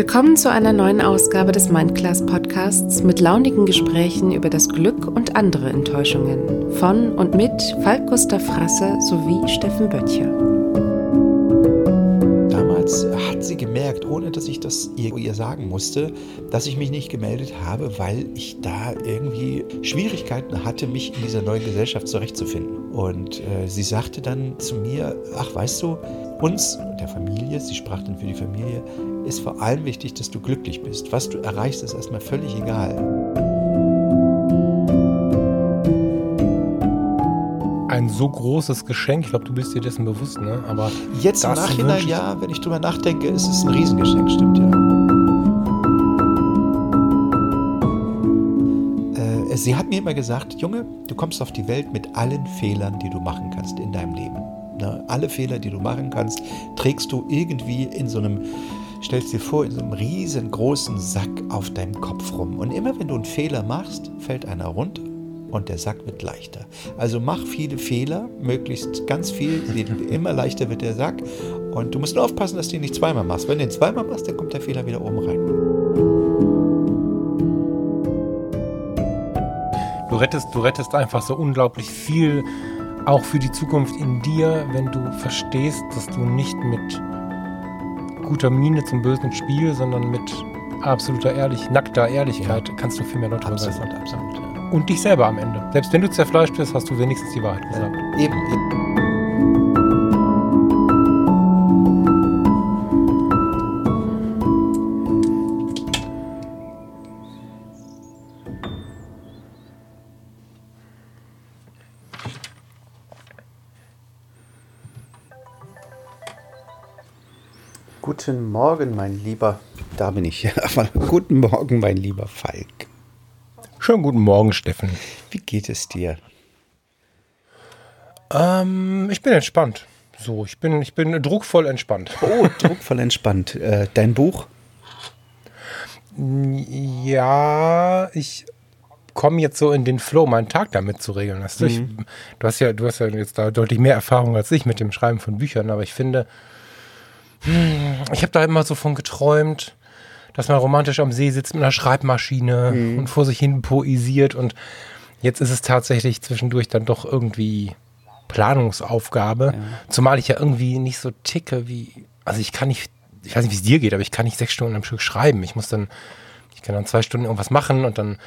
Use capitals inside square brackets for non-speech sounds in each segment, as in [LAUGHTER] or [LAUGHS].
Willkommen zu einer neuen Ausgabe des Mindclass Podcasts mit launigen Gesprächen über das Glück und andere Enttäuschungen von und mit Falk Gustav Frasse sowie Steffen Böttcher. Damals hat sie gemerkt, ohne dass ich das ihr, ihr sagen musste, dass ich mich nicht gemeldet habe, weil ich da irgendwie Schwierigkeiten hatte, mich in dieser neuen Gesellschaft zurechtzufinden. Und äh, sie sagte dann zu mir, ach weißt du, uns, der Familie, sie sprach dann für die Familie, ist vor allem wichtig, dass du glücklich bist. Was du erreichst, ist erstmal völlig egal. Ein so großes Geschenk, ich glaube, du bist dir dessen bewusst, ne? Aber jetzt im Nachhinein, ja, wenn ich drüber nachdenke, ist es ein Riesengeschenk, stimmt ja. Äh, sie hat mir immer gesagt, Junge, du kommst auf die Welt mit allen Fehlern, die du machen kannst in deinem Leben. Ne? Alle Fehler, die du machen kannst, trägst du irgendwie in so einem, stellst dir vor, in so einem riesengroßen Sack auf deinem Kopf rum. Und immer wenn du einen Fehler machst, fällt einer runter und der Sack wird leichter. Also mach viele Fehler, möglichst ganz viel, immer leichter wird der Sack. Und du musst nur aufpassen, dass du ihn nicht zweimal machst. Wenn du ihn zweimal machst, dann kommt der Fehler wieder oben rein. Du rettest, du rettest einfach so unglaublich viel auch für die Zukunft in dir, wenn du verstehst, dass du nicht mit guter Miene zum bösen Spiel, sondern mit absoluter Ehrlich, nackter Ehrlichkeit ja. kannst du viel mehr Leute absolut, absolut, ja. Und dich selber am Ende. Selbst wenn du zerfleischt bist, hast du wenigstens die Wahrheit gesagt. Eben, eben. Guten Morgen, mein lieber. Da bin ich. [LAUGHS] Aber guten Morgen, mein lieber Falk. Schönen guten Morgen, Steffen. Wie geht es dir? Ähm, ich bin entspannt. So, ich bin, ich bin druckvoll entspannt. Oh, druckvoll entspannt. [LAUGHS] Äh, dein Buch? Ja, ich komme jetzt so in den Flow, meinen Tag damit zu regeln. Weißt du? Mhm. Ich, du, hast ja, du hast ja jetzt da deutlich mehr Erfahrung als ich mit dem Schreiben von Büchern, aber ich finde, ich habe da immer so von geträumt, dass man romantisch am See sitzt mit einer Schreibmaschine mhm. und vor sich hin poesiert. Und jetzt ist es tatsächlich zwischendurch dann doch irgendwie Planungsaufgabe. Ja. Zumal ich ja irgendwie nicht so ticke wie. Also ich kann nicht, ich weiß nicht, wie es dir geht, aber ich kann nicht sechs Stunden am Stück schreiben. Ich muss dann ich kann dann zwei Stunden irgendwas machen und dann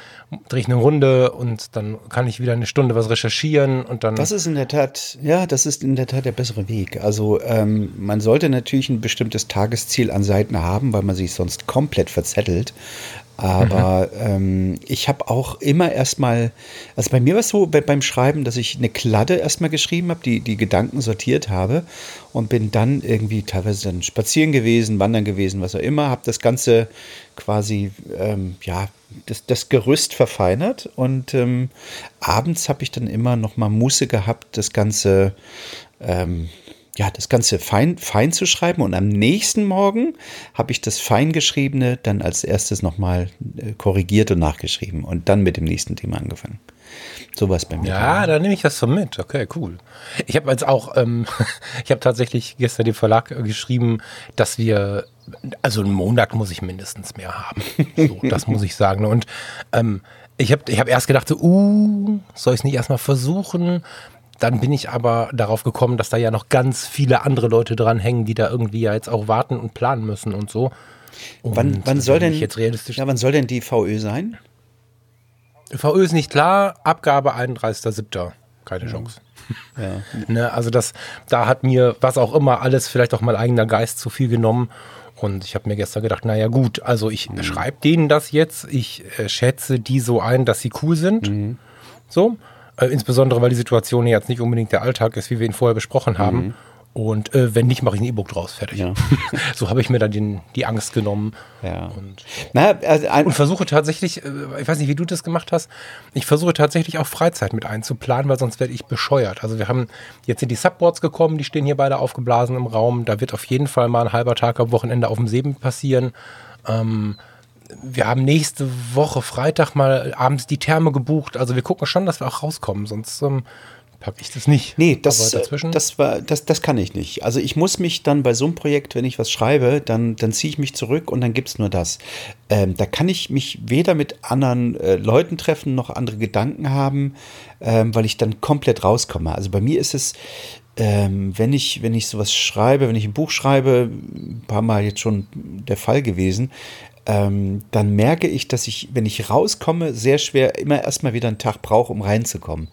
drehe ich eine Runde und dann kann ich wieder eine Stunde was recherchieren und dann. Das ist in der Tat, ja, das ist in der Tat der bessere Weg. Also ähm, man sollte natürlich ein bestimmtes Tagesziel an Seiten haben, weil man sich sonst komplett verzettelt. Aber mhm. ähm, ich habe auch immer erstmal, also bei mir war es so bei, beim Schreiben, dass ich eine Kladde erstmal geschrieben habe, die, die Gedanken sortiert habe und bin dann irgendwie teilweise dann spazieren gewesen, wandern gewesen, was auch immer, habe das Ganze quasi, ähm, ja, das, das Gerüst verfeinert und ähm, abends habe ich dann immer noch mal Muße gehabt, das Ganze ähm, ja, das Ganze fein, fein zu schreiben und am nächsten Morgen habe ich das Feingeschriebene dann als erstes nochmal äh, korrigiert und nachgeschrieben und dann mit dem nächsten Thema angefangen. So was bei mir. Ja, da nehme ich das so mit. Okay, cool. Ich habe jetzt auch, ähm, [LAUGHS] ich habe tatsächlich gestern dem Verlag geschrieben, dass wir, also einen Monat muss ich mindestens mehr haben. So, [LAUGHS] das muss ich sagen. Und ähm, ich habe ich hab erst gedacht, so, uh, soll ich es nicht erstmal versuchen? Dann bin ich aber darauf gekommen, dass da ja noch ganz viele andere Leute dran hängen, die da irgendwie ja jetzt auch warten und planen müssen und so. Und wann, wann soll denn jetzt realistisch? Ja, wann soll denn die VÖ sein? VÖ ist nicht klar, Abgabe 31.07. Keine ja. Chance. [LAUGHS] Ja. ne, also das, da hat mir was auch immer alles, vielleicht auch mein eigener Geist zu viel genommen. Und ich habe mir gestern gedacht, naja gut, also ich mhm. schreibe denen das jetzt, ich äh, schätze die so ein, dass sie cool sind. Mhm. So. Äh, insbesondere, weil die Situation jetzt nicht unbedingt der Alltag ist, wie wir ihn vorher besprochen haben. Mhm. Und äh, wenn nicht, mache ich ein E-Book draus, fertig. Ja. [LAUGHS] so habe ich mir dann den, die Angst genommen. Ja. Und, naja, also und versuche tatsächlich, äh, ich weiß nicht, wie du das gemacht hast, ich versuche tatsächlich auch Freizeit mit einzuplanen, weil sonst werde ich bescheuert. Also wir haben, jetzt sind die Subboards gekommen, die stehen hier beide aufgeblasen im Raum. Da wird auf jeden Fall mal ein halber Tag am Wochenende auf dem See passieren. Ähm, wir haben nächste Woche Freitag mal abends die Therme gebucht. Also wir gucken schon, dass wir auch rauskommen, sonst ähm, packe ich das nicht. Nee, das, das, war, das, das kann ich nicht. Also ich muss mich dann bei so einem Projekt, wenn ich was schreibe, dann, dann ziehe ich mich zurück und dann gibt es nur das. Ähm, da kann ich mich weder mit anderen äh, Leuten treffen, noch andere Gedanken haben, ähm, weil ich dann komplett rauskomme. Also bei mir ist es, ähm, wenn ich, wenn ich sowas schreibe, wenn ich ein Buch schreibe, ein paar Mal jetzt schon der Fall gewesen, ähm, dann merke ich, dass ich, wenn ich rauskomme, sehr schwer immer erstmal wieder einen Tag brauche, um reinzukommen.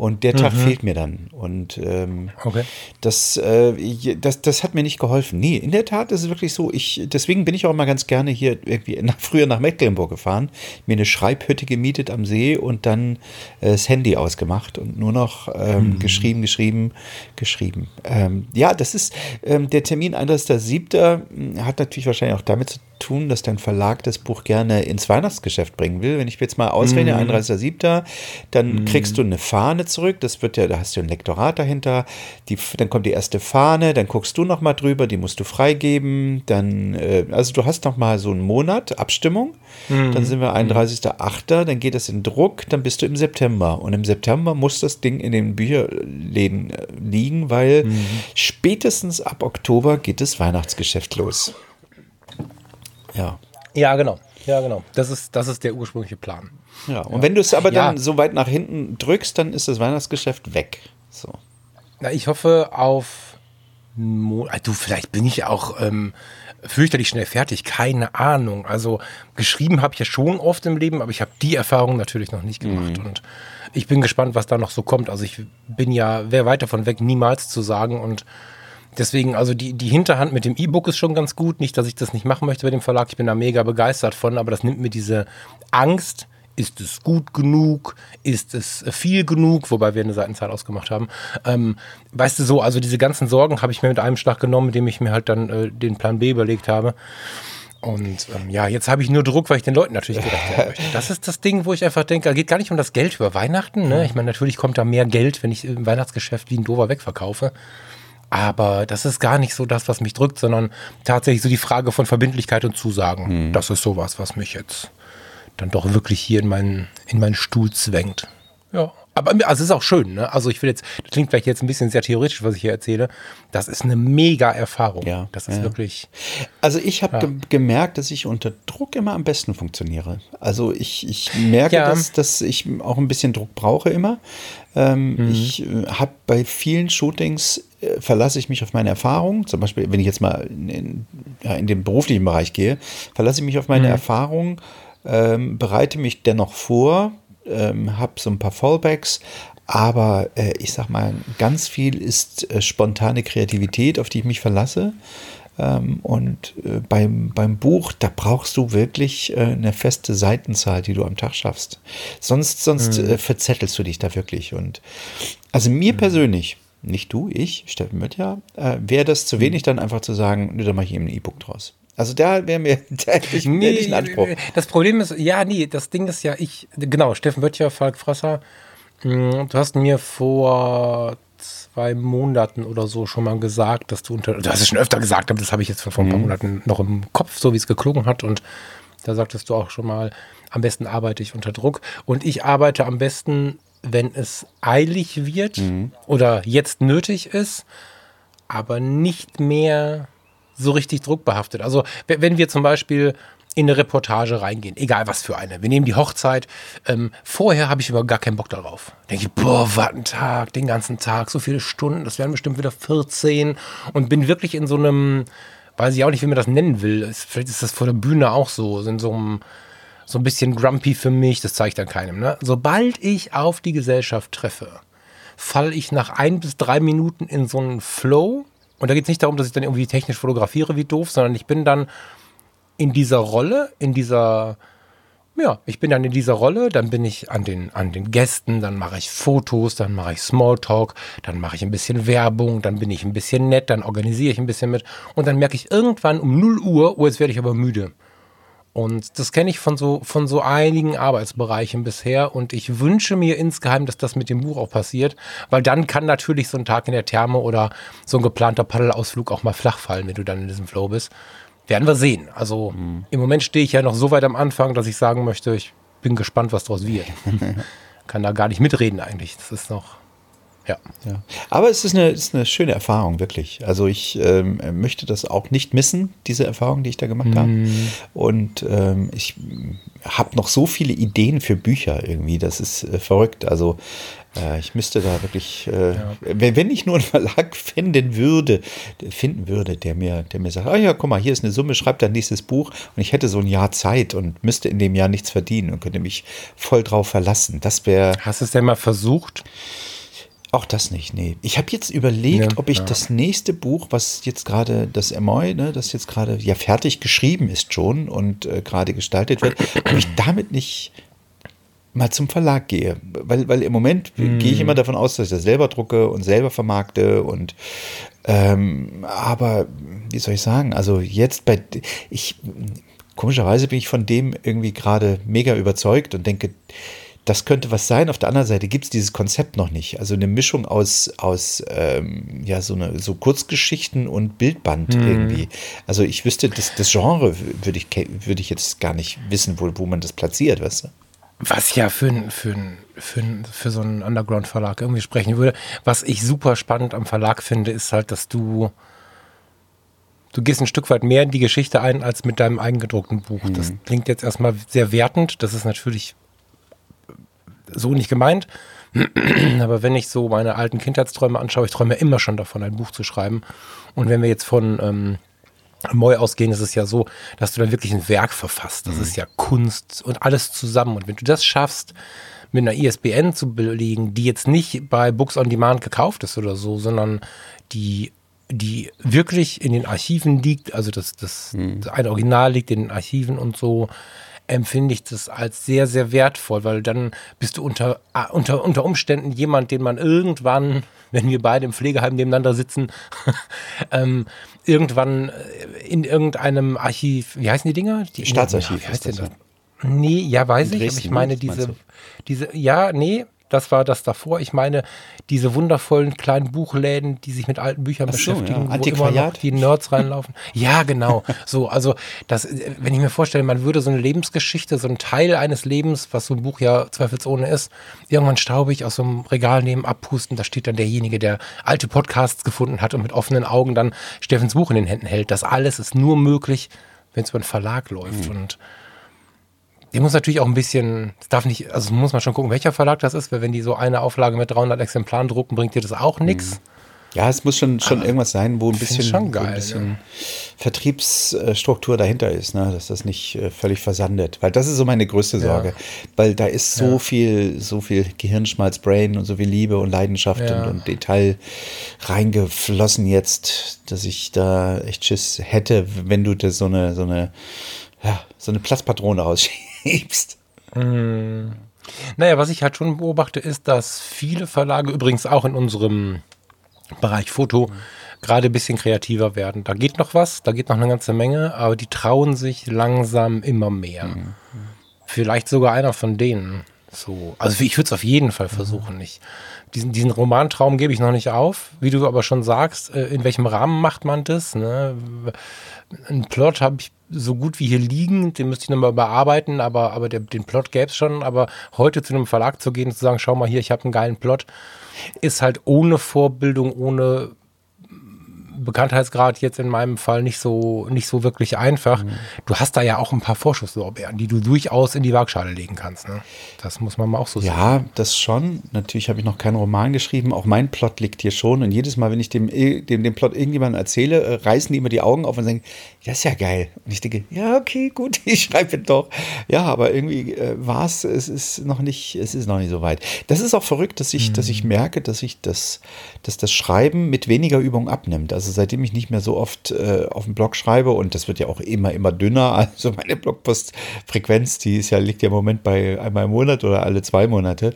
Und der Tag mhm. fehlt mir dann. Und ähm, okay. das, äh, das, das hat mir nicht geholfen. Nee, in der Tat ist es wirklich so. Ich, deswegen bin ich auch immer ganz gerne hier irgendwie nach, [LAUGHS] früher nach Mecklenburg gefahren, mir eine Schreibhütte gemietet am See und dann äh, das Handy ausgemacht und nur noch ähm, mhm. geschrieben, geschrieben, geschrieben. Ähm, ja, das ist ähm, der Termin 31.07. Hm, hat natürlich wahrscheinlich auch damit zu tun, dass dein Verlag das Buch gerne ins Weihnachtsgeschäft bringen will. Wenn ich jetzt mal mm. 31.07., dann mm. kriegst du eine Fahne zurück. Das wird ja, da hast du ein Lektorat dahinter. Die, dann kommt die erste Fahne, dann guckst du noch mal drüber, die musst du freigeben. Dann, äh, also du hast noch mal so einen Monat Abstimmung. Mm. Dann sind wir 31.08., dann geht das in Druck, dann bist du im September. Und im September muss das Ding in den Bücherläden äh, liegen, weil mhm. spätestens ab Oktober geht das Weihnachtsgeschäft los. Ja. Ja, genau. Ja, genau. Das ist, das ist der ursprüngliche Plan. Ja, und ja. wenn du es aber dann ja. so weit nach hinten drückst, dann ist das Weihnachtsgeschäft weg. So. Na, ich hoffe auf. Mo ah, du, vielleicht bin ich auch ähm, fürchterlich schnell fertig. Keine Ahnung. Also geschrieben habe ich ja schon oft im Leben, aber ich habe die Erfahrung natürlich noch nicht gemacht. Mhm. Und ich bin gespannt, was da noch so kommt. Also ich bin ja, wer weit davon weg, niemals zu sagen. Und Deswegen, also die, die Hinterhand mit dem E-Book ist schon ganz gut. Nicht, dass ich das nicht machen möchte bei dem Verlag. Ich bin da mega begeistert von, aber das nimmt mir diese Angst. Ist es gut genug? Ist es viel genug? Wobei wir eine Seitenzahl ausgemacht haben. Ähm, weißt du so, also diese ganzen Sorgen habe ich mir mit einem Schlag genommen, mit dem ich mir halt dann äh, den Plan B überlegt habe. Und ähm, ja, jetzt habe ich nur Druck, weil ich den Leuten natürlich gedacht habe. [LAUGHS] Das ist das Ding, wo ich einfach denke, es geht gar nicht um das Geld über Weihnachten. Ne? Ich meine, natürlich kommt da mehr Geld, wenn ich im Weihnachtsgeschäft wie ein Dover wegverkaufe. Aber das ist gar nicht so das, was mich drückt, sondern tatsächlich so die Frage von Verbindlichkeit und Zusagen. Mhm. Das ist sowas, was mich jetzt dann doch wirklich hier in meinen, in meinen Stuhl zwängt. Ja. Aber also es ist auch schön, ne? Also ich will jetzt, das klingt vielleicht jetzt ein bisschen sehr theoretisch, was ich hier erzähle. Das ist eine mega Erfahrung. Ja. Das ist ja. wirklich. Also ich habe ja. ge gemerkt, dass ich unter Druck immer am besten funktioniere. Also ich, ich merke, ja. dass, dass ich auch ein bisschen Druck brauche immer. Ähm, mhm. Ich äh, habe bei vielen Shootings verlasse ich mich auf meine Erfahrung. Zum Beispiel, wenn ich jetzt mal in, in, ja, in den beruflichen Bereich gehe, verlasse ich mich auf meine mhm. Erfahrung, ähm, bereite mich dennoch vor, ähm, habe so ein paar Fallbacks, aber äh, ich sag mal, ganz viel ist äh, spontane Kreativität, auf die ich mich verlasse. Ähm, und äh, beim, beim Buch, da brauchst du wirklich äh, eine feste Seitenzahl, die du am Tag schaffst. Sonst, sonst mhm. Äh, verzettelst du dich da wirklich. Und also mir mhm. persönlich, nicht du, ich, Steffen Möttcher, äh, wäre das zu wenig, dann einfach zu sagen, ne, dann mache ich eben ein E-Book draus. Also da wäre mir [LAUGHS] täglich nee, ein Anspruch. Das Problem ist, ja, nee, das Ding ist ja, ich, genau, Steffen Böttcher, Falk Frasser, mh, du hast mir vor zwei Monaten oder so schon mal gesagt, dass du unter, du hast es schon öfter gesagt, aber das habe ich jetzt vor ein paar mhm. Monaten noch im Kopf, so wie es geklungen hat und da sagtest du auch schon mal, am besten arbeite ich unter Druck und ich arbeite am besten, wenn es eilig wird mhm. oder jetzt nötig ist, aber nicht mehr so richtig druckbehaftet. Also wenn wir zum Beispiel in eine Reportage reingehen, egal was für eine. Wir nehmen die Hochzeit. Ähm, vorher habe ich über gar keinen Bock darauf. Denke ich, boah, was ein Tag, den ganzen Tag, so viele Stunden, das wären bestimmt wieder 14 und bin wirklich in so einem, weiß ich auch nicht, wie man das nennen will. Vielleicht ist das vor der Bühne auch so, in so einem so ein bisschen grumpy für mich, das zeige ich dann keinem. Ne? Sobald ich auf die Gesellschaft treffe, falle ich nach ein bis drei Minuten in so einen Flow und da geht es nicht darum, dass ich dann irgendwie technisch fotografiere wie doof, sondern ich bin dann in dieser Rolle, in dieser, ja, ich bin dann in dieser Rolle, dann bin ich an den, an den Gästen, dann mache ich Fotos, dann mache ich Smalltalk, dann mache ich ein bisschen Werbung, dann bin ich ein bisschen nett, dann organisiere ich ein bisschen mit und dann merke ich irgendwann um 0 Uhr, oh, jetzt werde ich aber müde. Und das kenne ich von so, von so einigen Arbeitsbereichen bisher. Und ich wünsche mir insgeheim, dass das mit dem Buch auch passiert, weil dann kann natürlich so ein Tag in der Therme oder so ein geplanter Paddelausflug auch mal flach fallen, wenn du dann in diesem Flow bist. Werden wir sehen. Also mhm. im Moment stehe ich ja noch so weit am Anfang, dass ich sagen möchte, ich bin gespannt, was daraus wird. [LAUGHS] kann da gar nicht mitreden eigentlich. Das ist noch Ja. ja. Aber es ist eine, ist eine schöne Erfahrung, wirklich. Also ich ähm, möchte das auch nicht missen, diese Erfahrung, die ich da gemacht mm. habe. Mhm. Und ähm, ich habe noch so viele Ideen für Bücher irgendwie. Das ist äh, verrückt. Also äh, ich müsste da wirklich, äh, ja. wenn ich nur einen [LAUGHS] Verlag finden würde, finden würde, der mir, der mir sagt, ah ja, guck mal, hier ist eine Summe, schreib dein nächstes Buch und ich hätte so ein Jahr Zeit und müsste in dem Jahr nichts verdienen und könnte mich voll drauf verlassen. Das wäre. Hast du es denn mal versucht? Auch das nicht, nee. Ich habe jetzt überlegt, ja, ob ich ja. das nächste Buch, was jetzt gerade, das Emoy, ne, das jetzt gerade ja fertig geschrieben ist schon und äh, gerade gestaltet wird, ob ich damit nicht mal zum Verlag gehe. Weil, weil im Moment mm. gehe ich immer davon aus, dass ich das selber drucke und selber vermarkte und ähm, aber wie soll ich sagen, also jetzt bei ich komischerweise bin ich von dem irgendwie gerade mega überzeugt und denke, das könnte was sein. Auf der anderen Seite gibt es dieses Konzept noch nicht. Also eine Mischung aus, aus ähm, ja, so, eine, so Kurzgeschichten und Bildband mhm. irgendwie. Also ich wüsste, das, das Genre würde ich, würd ich jetzt gar nicht wissen, wo, wo man das platziert, weißt du? Was ja für, für, für, für so einen Underground-Verlag irgendwie sprechen würde. Was ich super spannend am Verlag finde, ist halt, dass du du gehst ein Stück weit mehr in die Geschichte ein als mit deinem eigengedruckten Buch. Mhm. Das klingt jetzt erstmal sehr wertend. Das ist natürlich so nicht gemeint. [CLEARS THROAT] Aber wenn ich so meine alten Kindheitsträume anschaue, ich träume immer schon davon, ein Buch zu schreiben. Und wenn wir jetzt von ähm, Moy ausgehen, ist es ja so, dass du dann wirklich ein Werk verfasst. Das mhm. ist ja Kunst und alles zusammen. Und wenn du das schaffst, mit einer ISBN zu belegen, die jetzt nicht bei Books on Demand gekauft ist oder so, sondern die die wirklich in den Archiven liegt, also das, das, mhm. das ein Original liegt in den Archiven und so, empfinde ich das als sehr, sehr wertvoll, weil dann bist du unter, ah, unter, unter Umständen jemand, den man irgendwann, wenn wir beide im Pflegeheim nebeneinander sitzen, [LAUGHS] ähm, irgendwann äh, in irgendeinem Archiv, wie heißen die Dinger? Die Staatsarchiv. Wie heißt denn das? Nee, ja, weiß ich, aber ich meine diese, diese, ja, nee, das war das davor. Ich meine, diese wundervollen kleinen Buchläden, die sich mit alten Büchern so, beschäftigen, ja. wo immer noch die Nerds reinlaufen. ja, genau. So, also das, wenn ich mir vorstelle, man würde so eine Lebensgeschichte, so ein Teil eines Lebens, was so ein Buch ja zweifelsohne ist, irgendwann staubig aus so einem Regal nehmen, abpusten, da steht dann derjenige, der alte Podcasts gefunden hat und mit offenen Augen dann Steffens Buch in den Händen hält. Das alles ist nur möglich, wenn es über einen Verlag läuft. Mhm. Und die muss natürlich auch ein bisschen, das darf nicht, also muss man schon gucken, welcher Verlag das ist, weil wenn die so eine Auflage mit 300 Exemplaren drucken, bringt dir das auch nichts. Mhm. Ja, es muss schon, schon irgendwas sein, wo ein bisschen, schon geil, ein bisschen ja. Vertriebsstruktur dahinter ist, ne? dass das nicht äh, völlig versandet. Weil das ist so meine größte Sorge. Ja. Weil da ist so ja. viel, so viel Gehirnschmalz, Brain und so viel Liebe und Leidenschaft und, und, Detail reingeflossen jetzt, dass ich da echt Schiss hätte, wenn du das so eine, so eine, ja, so eine Platzpatrone ausschiebst schiebst. Mm. Naja, was ich halt schon beobachte, ist, dass viele Verlage übrigens auch in unserem Bereich Foto mhm. gerade ein bisschen kreativer werden. Da geht noch was, da geht noch eine ganze Menge, aber die trauen sich langsam immer mehr. Mhm. Vielleicht sogar einer von denen. So, also ich würde es auf jeden Fall versuchen, nicht. Diesen, diesen Romantraum gebe ich noch nicht auf. Wie du aber schon sagst, äh, in welchem Rahmen macht man das? Ne? Ein Plot habe ich so gut wie hier liegen, den müsste ich nochmal bearbeiten, aber, aber der, den Plot gäbe es schon. Aber heute zu einem Verlag zu gehen und zu sagen, schau mal hier, ich habe einen geilen Plot, ist halt ohne Vorbildung, ohne Bekanntheitsgrad jetzt in meinem Fall nicht so, nicht so wirklich einfach. Mhm. Du hast da ja auch ein paar Vorschusslorbeeren, die du durchaus in die Waagschale legen kannst. Ne? Das muss man mal auch so sagen. Ja, das schon. Natürlich habe ich noch keinen Roman geschrieben. Auch mein Plot liegt hier schon. Und jedes Mal, wenn ich dem, dem, dem Plot irgendjemandem erzähle, äh, reißen die immer die Augen auf und sagen, das ist ja geil. Und ich denke, ja, okay, gut, [LAUGHS] ich schreibe doch. Ja, aber irgendwie äh, war es, es ist noch nicht, es ist noch nicht so weit. Das ist auch verrückt, dass ich, mhm. dass ich merke, dass ich das, dass das Schreiben mit weniger Übung abnimmt. Also also seitdem ich nicht mehr so oft äh, auf dem Blog schreibe und das wird ja auch immer, immer dünner. [LAUGHS] Also meine Blogpostfrequenz, die ist ja, liegt ja im Moment bei einmal im Monat oder alle zwei Monate,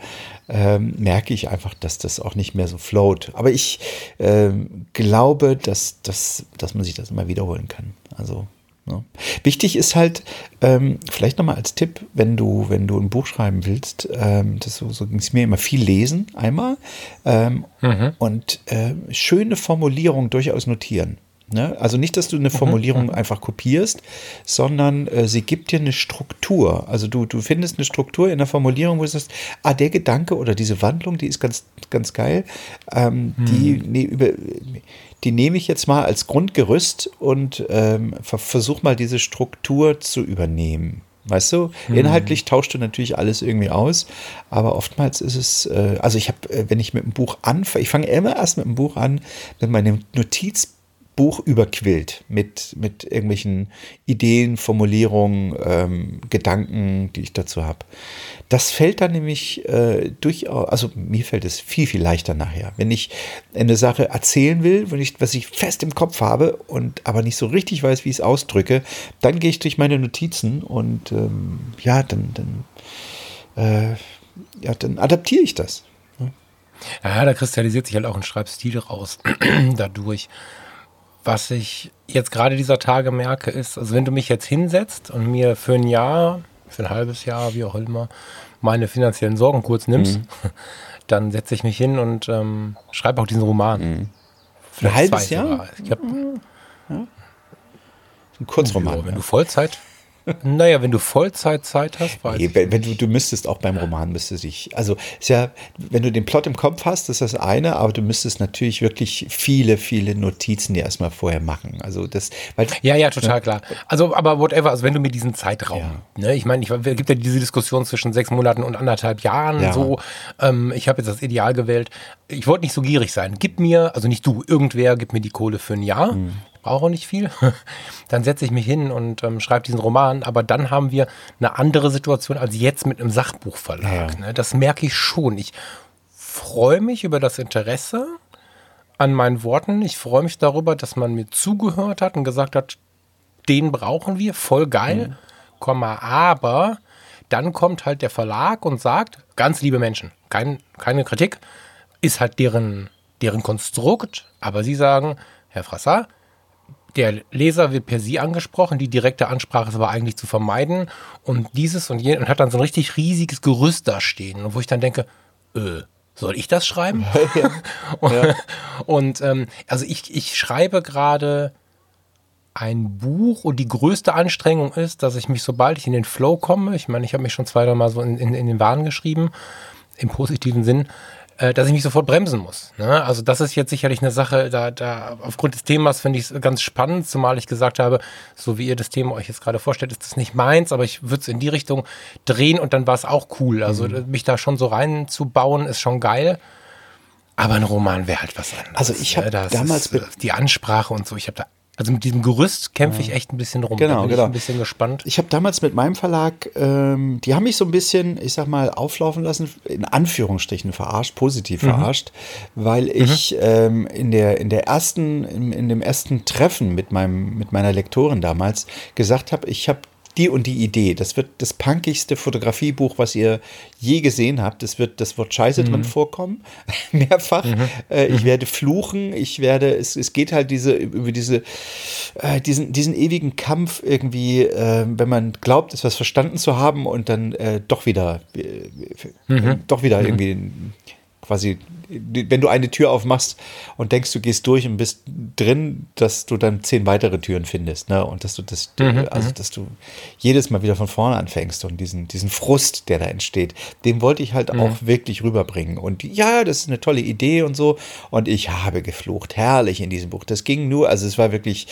ähm, merke ich einfach, dass das auch nicht mehr so float. Aber ich ähm, glaube, dass, dass, dass man sich das immer wiederholen kann. Also ja. Wichtig ist halt, ähm, vielleicht nochmal als Tipp, wenn du, wenn du ein Buch schreiben willst, ähm, das so, so ging es mir immer viel lesen, einmal, ähm, mhm. und äh, schöne Formulierung durchaus notieren. Ne? Also nicht, dass du eine Formulierung einfach kopierst, sondern äh, sie gibt dir eine Struktur. Also du, du findest eine Struktur in der Formulierung, wo du sagst, ah, der Gedanke oder diese Wandlung, die ist ganz, ganz geil. Ähm, die, nee, über, die nehme ich jetzt mal als Grundgerüst und ähm, ver versuch mal diese Struktur zu übernehmen. Weißt du, inhaltlich tauscht du natürlich alles irgendwie aus, aber oftmals ist es, äh, also ich habe, äh, wenn ich mit einem Buch anfange, ich fange immer erst mit einem Buch an, mit meinem Notizbuch überquillt mit, mit irgendwelchen Ideen, Formulierungen, ähm, Gedanken, die ich dazu habe. Das fällt dann nämlich äh, durchaus, also mir fällt es viel, viel leichter nachher. Wenn ich eine Sache erzählen will, wenn ich, was ich fest im Kopf habe und aber nicht so richtig weiß, wie ich es ausdrücke, dann gehe ich durch meine Notizen und ähm, ja, dann, dann, äh, ja, dann adaptiere ich das. Ja, da kristallisiert sich halt auch ein Schreibstil raus [CLEARS THROAT] dadurch. Was ich jetzt gerade dieser Tage merke, ist, also wenn du mich jetzt hinsetzt und mir für ein Jahr, für ein halbes Jahr, wie auch immer, meine finanziellen Sorgen kurz nimmst, [LAUGHS] dann setze ich mich hin und ähm, schreibe auch diesen Roman. Vielleicht halbes zwei Jahr? sogar. Ich hab, Ein Kurzroman. ja, wenn du Vollzeit, naja, wenn du Vollzeitzeit hast, weiß Nee, wenn, wenn du, du müsstest auch beim Roman müsstest dich, also ist ja, wenn du den Plot im Kopf hast, ist das eine, aber du müsstest natürlich wirklich viele, viele Notizen dir erstmal vorher machen. Also das, weil Ja, ja, total klar. Also, aber whatever, also wenn du mir diesen Zeitraum, Ja. ne, ich meine, ich, es gibt ja diese Diskussion zwischen sechs Monaten und anderthalb Jahren, Ja. so, ähm, ich habe jetzt das Ideal gewählt. Ich wollte nicht so gierig sein. Gib mir, also nicht du, irgendwer, gib mir die Kohle für ein Jahr. Mhm. Brauche nicht viel. [LAUGHS] Dann setze ich mich hin und ähm, schreibe diesen Roman. Aber dann haben wir eine andere Situation als jetzt mit einem Sachbuchverlag. Ja. Ne? Das merke ich schon. Ich freue mich über das Interesse an meinen Worten. Ich freue mich darüber, dass man mir zugehört hat und gesagt hat, den brauchen wir, voll geil, Komma, aber dann kommt halt der Verlag und sagt, ganz liebe Menschen, kein, keine Kritik, ist halt deren, deren Konstrukt, aber sie sagen, Herr Frassar, der Leser wird per Sie angesprochen, die direkte Ansprache ist aber eigentlich zu vermeiden. Und dieses und jenes und hat dann so ein richtig riesiges Gerüst da stehen, und wo ich dann denke, äh, soll ich das schreiben? [LAUGHS] und und ähm, also ich, ich schreibe gerade ein Buch und die größte Anstrengung ist, dass ich mich, sobald ich in den Flow komme, ich meine, ich habe mich schon zwei, drei Mal so in, in, in den Wahn geschrieben, im positiven Sinn, dass ich mich sofort bremsen muss. Ne? Also das ist jetzt sicherlich eine Sache, da, da aufgrund des Themas finde ich es ganz spannend, zumal ich gesagt habe, so wie ihr das Thema euch jetzt gerade vorstellt, ist das nicht meins, aber ich würde es in die Richtung drehen und dann war es auch cool. Also mich da schon so reinzubauen, ist schon geil. Aber ein Roman wäre halt was anderes. Also ich hab ne? Damals äh, die Ansprache und so, ich habe da, also mit diesem Gerüst kämpfe ich echt ein bisschen rum. Genau, da bin genau. ich ein bisschen gespannt. Ich habe damals mit meinem Verlag, ähm, die haben mich so ein bisschen, ich sag mal, auflaufen lassen, in Anführungsstrichen verarscht, positiv verarscht, weil ich ähm, in der in der ersten in, in dem ersten Treffen mit meinem mit meiner Lektorin damals gesagt habe, ich habe die und die Idee. Das wird das punkigste Fotografiebuch, was ihr je gesehen habt. Es wird das Wort Scheiße drin vorkommen, [LAUGHS] mehrfach. Äh, ich werde fluchen. Ich werde. Es, es geht halt diese über diese äh, diesen diesen ewigen Kampf irgendwie, äh, wenn man glaubt, etwas verstanden zu haben und dann äh, doch wieder äh, doch wieder irgendwie quasi, wenn du eine Tür aufmachst und denkst, du gehst durch und bist drin, dass du dann zehn weitere Türen findest, ne? Und dass du das, also dass du jedes Mal wieder von vorne anfängst und diesen, diesen Frust, der da entsteht, den wollte ich halt auch wirklich rüberbringen. Und ja, das ist eine tolle Idee und so. Und ich habe geflucht, herrlich in diesem Buch. Das ging nur, also es war wirklich.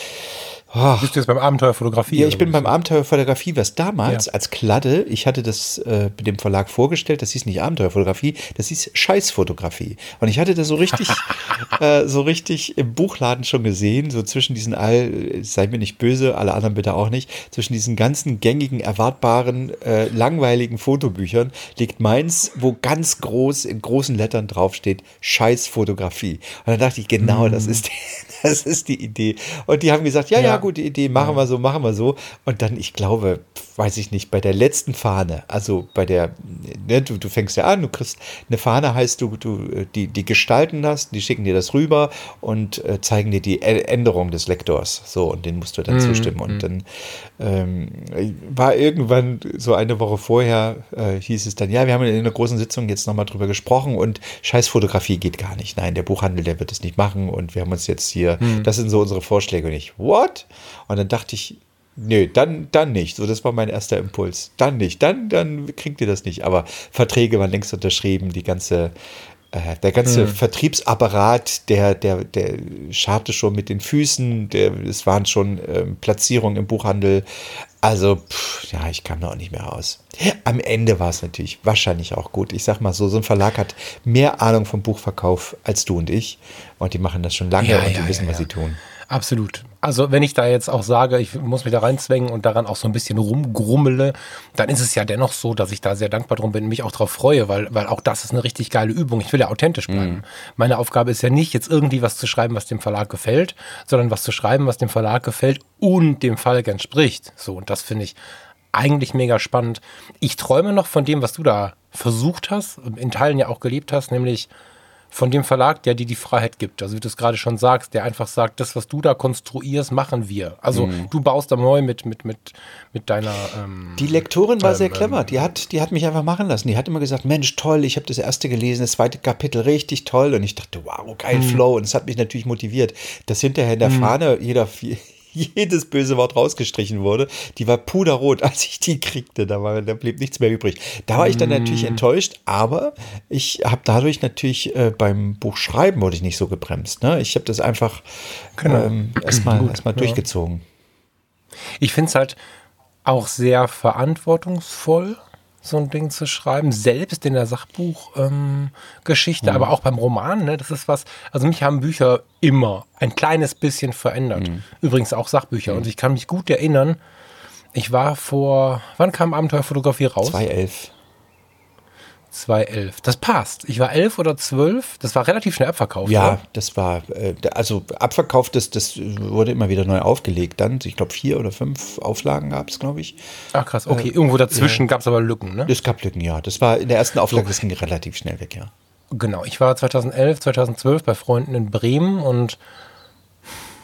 Oh, Bist du jetzt beim Abenteuerfotografie? ja, ich bin beim Abenteuerfotografie, was damals Ja. als Kladde, ich hatte das äh, mit dem Verlag vorgestellt, das hieß nicht Abenteuerfotografie, das hieß Scheißfotografie. Und ich hatte das so richtig, [LAUGHS] äh, so richtig im Buchladen schon gesehen, so zwischen diesen all, seid mir nicht böse, alle anderen bitte auch nicht, zwischen diesen ganzen gängigen, erwartbaren, äh, langweiligen Fotobüchern liegt meins, wo ganz groß in großen Lettern draufsteht, Scheißfotografie. Und dann dachte ich, genau, das ist, [LAUGHS] das ist die Idee. Und die haben gesagt, ja, ja, Ja. Gute Idee, machen wir so, machen wir so. Und dann, ich glaube, weiß ich nicht, bei der letzten Fahne, also bei der, ne, du, du fängst ja an, du kriegst eine Fahne, heißt du, du die, die gestalten das, die schicken dir das rüber und äh, zeigen dir die Änderung des Lektors. So, und den musst du dann mhm. zustimmen. Und mhm. dann ähm, war irgendwann so eine Woche vorher, äh, hieß es dann, ja, wir haben in einer großen Sitzung jetzt nochmal drüber gesprochen und Scheißfotografie geht gar nicht. Nein, der Buchhandel, der wird es nicht machen und wir haben uns jetzt hier, mhm. das sind so unsere Vorschläge und ich, what? Und dann dachte ich, Nö, dann, dann nicht. So, das war mein erster Impuls. Dann nicht. Dann, dann kriegt ihr das nicht. Aber Verträge waren längst unterschrieben. Die ganze, äh, der ganze hm. Vertriebsapparat, der, der, der scharte schon mit den Füßen. Der, es waren schon ähm, Platzierungen im Buchhandel. Also, pff, ja, ich kam da auch nicht mehr raus. Am Ende war es natürlich wahrscheinlich auch gut. Ich sag mal so, so ein Verlag hat mehr Ahnung vom Buchverkauf als du und ich. Und die machen das schon lange ja, und die ja, wissen, ja, was sie tun. Absolut. Also wenn ich da jetzt auch sage, ich muss mich da reinzwängen und daran auch so ein bisschen rumgrummele, dann ist es ja dennoch so, dass ich da sehr dankbar drum bin und mich auch darauf freue, weil, weil auch das ist eine richtig geile Übung. Ich will ja authentisch bleiben. Mhm. Meine Aufgabe ist ja nicht, jetzt irgendwie was zu schreiben, was dem Verlag gefällt, sondern was zu schreiben, was dem Verlag gefällt und dem Verlag entspricht. So, und das finde ich eigentlich mega spannend. Ich träume noch von dem, was du da versucht hast, in Teilen ja auch gelebt hast, nämlich von dem Verlag, der dir die Freiheit gibt. Also wie du es gerade schon sagst, der einfach sagt, das, was du da konstruierst, machen wir. Also mhm. du baust da neu mit, mit, mit, mit deiner. Ähm, die Lektorin war ähm, sehr clever. Die hat, die hat mich einfach machen lassen. Die hat immer gesagt, Mensch, toll, ich habe das erste gelesen, das zweite Kapitel richtig toll. Und ich dachte, wow, geil mhm. Flow. Und es hat mich natürlich motiviert, dass hinterher in der mhm. Fahne jeder [LAUGHS] jedes böse Wort rausgestrichen wurde. Die war puderrot, [LAUGHS] als ich die kriegte. Da, war, da blieb nichts mehr übrig. Da war ich dann natürlich mm. enttäuscht, aber ich habe dadurch natürlich äh, beim Buchschreiben wurde ich nicht so gebremst. Ne? Ich habe das einfach genau. ähm, erstmal [CLEARS THROAT] erst ja. durchgezogen. Ich finde es halt auch sehr verantwortungsvoll so ein Ding zu schreiben, selbst in der Sachbuchgeschichte, ähm, mhm. aber auch beim Roman, ne, das ist was, also mich haben Bücher immer ein kleines bisschen verändert. Mhm. Übrigens auch Sachbücher. Mhm. Und ich kann mich gut erinnern, ich war vor, wann kam Abenteuerfotografie raus? 2011. 2011. Das passt. Ich war elf oder zwölf. Das war relativ schnell abverkauft. Ja, oder? das war, äh, also abverkauft, das, das wurde immer wieder neu aufgelegt. Dann, ich glaube, vier oder fünf Auflagen gab es, glaube ich. Ach krass, okay. Äh, Irgendwo dazwischen ja. gab es aber Lücken, ne? Es gab Lücken, ja. Das war in der ersten Auflage, so. das ging relativ schnell weg, ja. Genau. Ich war 2011, 2012 bei Freunden in Bremen und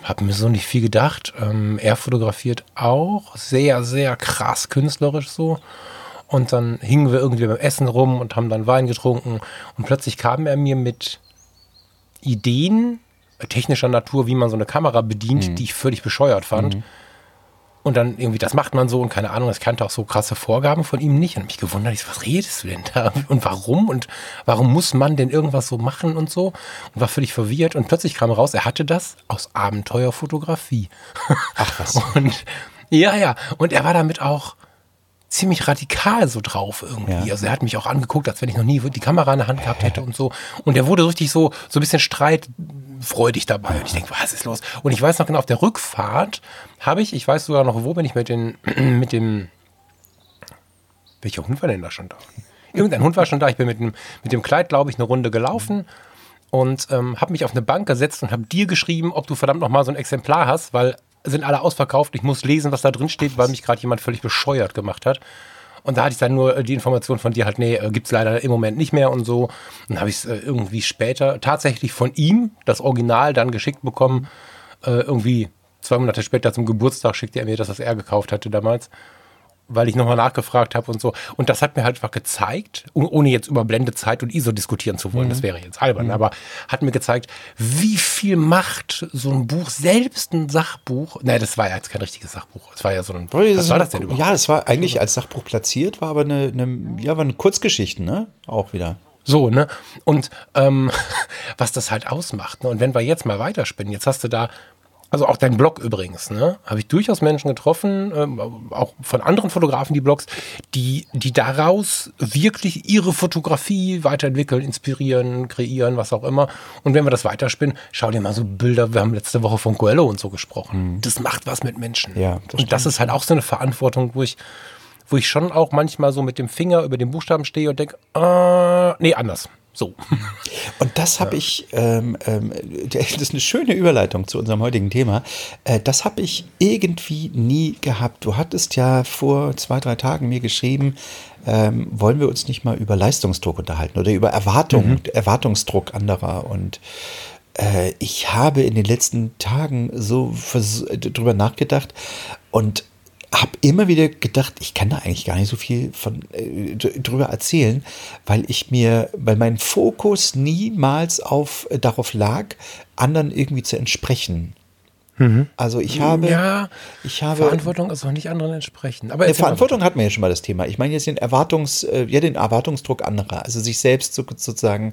habe mir so nicht viel gedacht. Ähm, er fotografiert auch sehr, sehr krass künstlerisch so. Und dann hingen wir irgendwie beim Essen rum und haben dann Wein getrunken. Und plötzlich kam er mir mit Ideen technischer Natur, wie man so eine Kamera bedient, mhm. die ich völlig bescheuert fand. Mhm. Und dann irgendwie, das macht man so und keine Ahnung, ich kannte auch so krasse Vorgaben von ihm nicht. Und mich gewundert, ich so, was redest du denn da? [LAUGHS] Und warum? Und warum muss man denn irgendwas so machen und so? Und war völlig verwirrt. Und plötzlich kam raus, er hatte das aus Abenteuerfotografie. Ach was. [LAUGHS] Und ja, ja. Und er war damit auch ziemlich radikal so drauf irgendwie. Ja. Also er hat mich auch angeguckt, als wenn ich noch nie die Kamera in der Hand gehabt hätte und so. Und er wurde richtig so, so ein bisschen streitfreudig dabei. Und ich denke, was ist los? Und ich weiß noch genau, auf der Rückfahrt habe ich, ich weiß sogar noch, wo bin ich mit den, [CLEARS THROAT] mit dem, welcher Hund war denn da schon da? Irgendein Hund war schon da. Ich bin mit dem, mit dem Kleid, glaube ich, eine Runde gelaufen und ähm, habe mich auf eine Bank gesetzt und habe dir geschrieben, ob du verdammt noch mal so ein Exemplar hast, weil sind alle ausverkauft. Ich muss lesen, was da drin steht, weil mich gerade jemand völlig bescheuert gemacht hat. Und da hatte ich dann nur äh, die Information von dir halt, nee, äh, gibt es leider im Moment nicht mehr und so. Und dann habe ich es äh, irgendwie später tatsächlich von ihm, das Original, dann geschickt bekommen. irgendwie zwei Monate später zum Geburtstag schickte er mir das, was er gekauft hatte damals weil ich nochmal nachgefragt habe und so. Und das hat mir halt einfach gezeigt, ohne jetzt über Blendezeit und ISO diskutieren zu wollen, mhm. das wäre jetzt albern, mhm. aber hat mir gezeigt, wie viel Macht so ein Buch, selbst ein Sachbuch, nein, das war ja jetzt kein richtiges Sachbuch, es war ja so ein, was das war das denn überhaupt? Ja, es war eigentlich als Sachbuch platziert, war aber eine, eine ja, war eine Kurzgeschichte, ne, auch wieder. So, ne? Und ähm, [LAUGHS] was das halt ausmacht. Ne? Und wenn wir jetzt mal weiterspinnen, jetzt hast du da also auch dein Blog übrigens, ne? Habe ich durchaus Menschen getroffen, ähm, auch von anderen Fotografen, die Blogs, die, die daraus wirklich ihre Fotografie weiterentwickeln, inspirieren, kreieren, was auch immer. Und wenn wir das weiterspinnen, schau dir mal so Bilder, wir haben letzte Woche von Coelho und so gesprochen. Mhm. Das macht was mit Menschen. Ja, das und das ist halt auch so eine Verantwortung, wo ich, wo ich schon auch manchmal so mit dem Finger über den Buchstaben stehe und denke, äh, nee, anders So. Und das habe ja. ich, ähm, ähm, das ist eine schöne Überleitung zu unserem heutigen Thema. Äh, das habe ich irgendwie nie gehabt. Du hattest ja vor zwei, drei Tagen mir geschrieben, ähm, wollen wir uns nicht mal über Leistungsdruck unterhalten oder über Erwartung, mhm. Erwartungsdruck anderer. Und äh, ich habe in den letzten Tagen so drüber nachgedacht und habe immer wieder gedacht, ich kann da eigentlich gar nicht so viel von äh, drüber erzählen, weil ich mir, weil mein Fokus niemals auf äh, darauf lag, anderen irgendwie zu entsprechen. Mhm. Also ich habe, ja, ich habe Verantwortung ist auch nicht anderen entsprechen. Aber Verantwortung hatten wir ja schon mal das Thema. Ich meine jetzt den Erwartungs, äh, ja den Erwartungsdruck anderer, also sich selbst so, sozusagen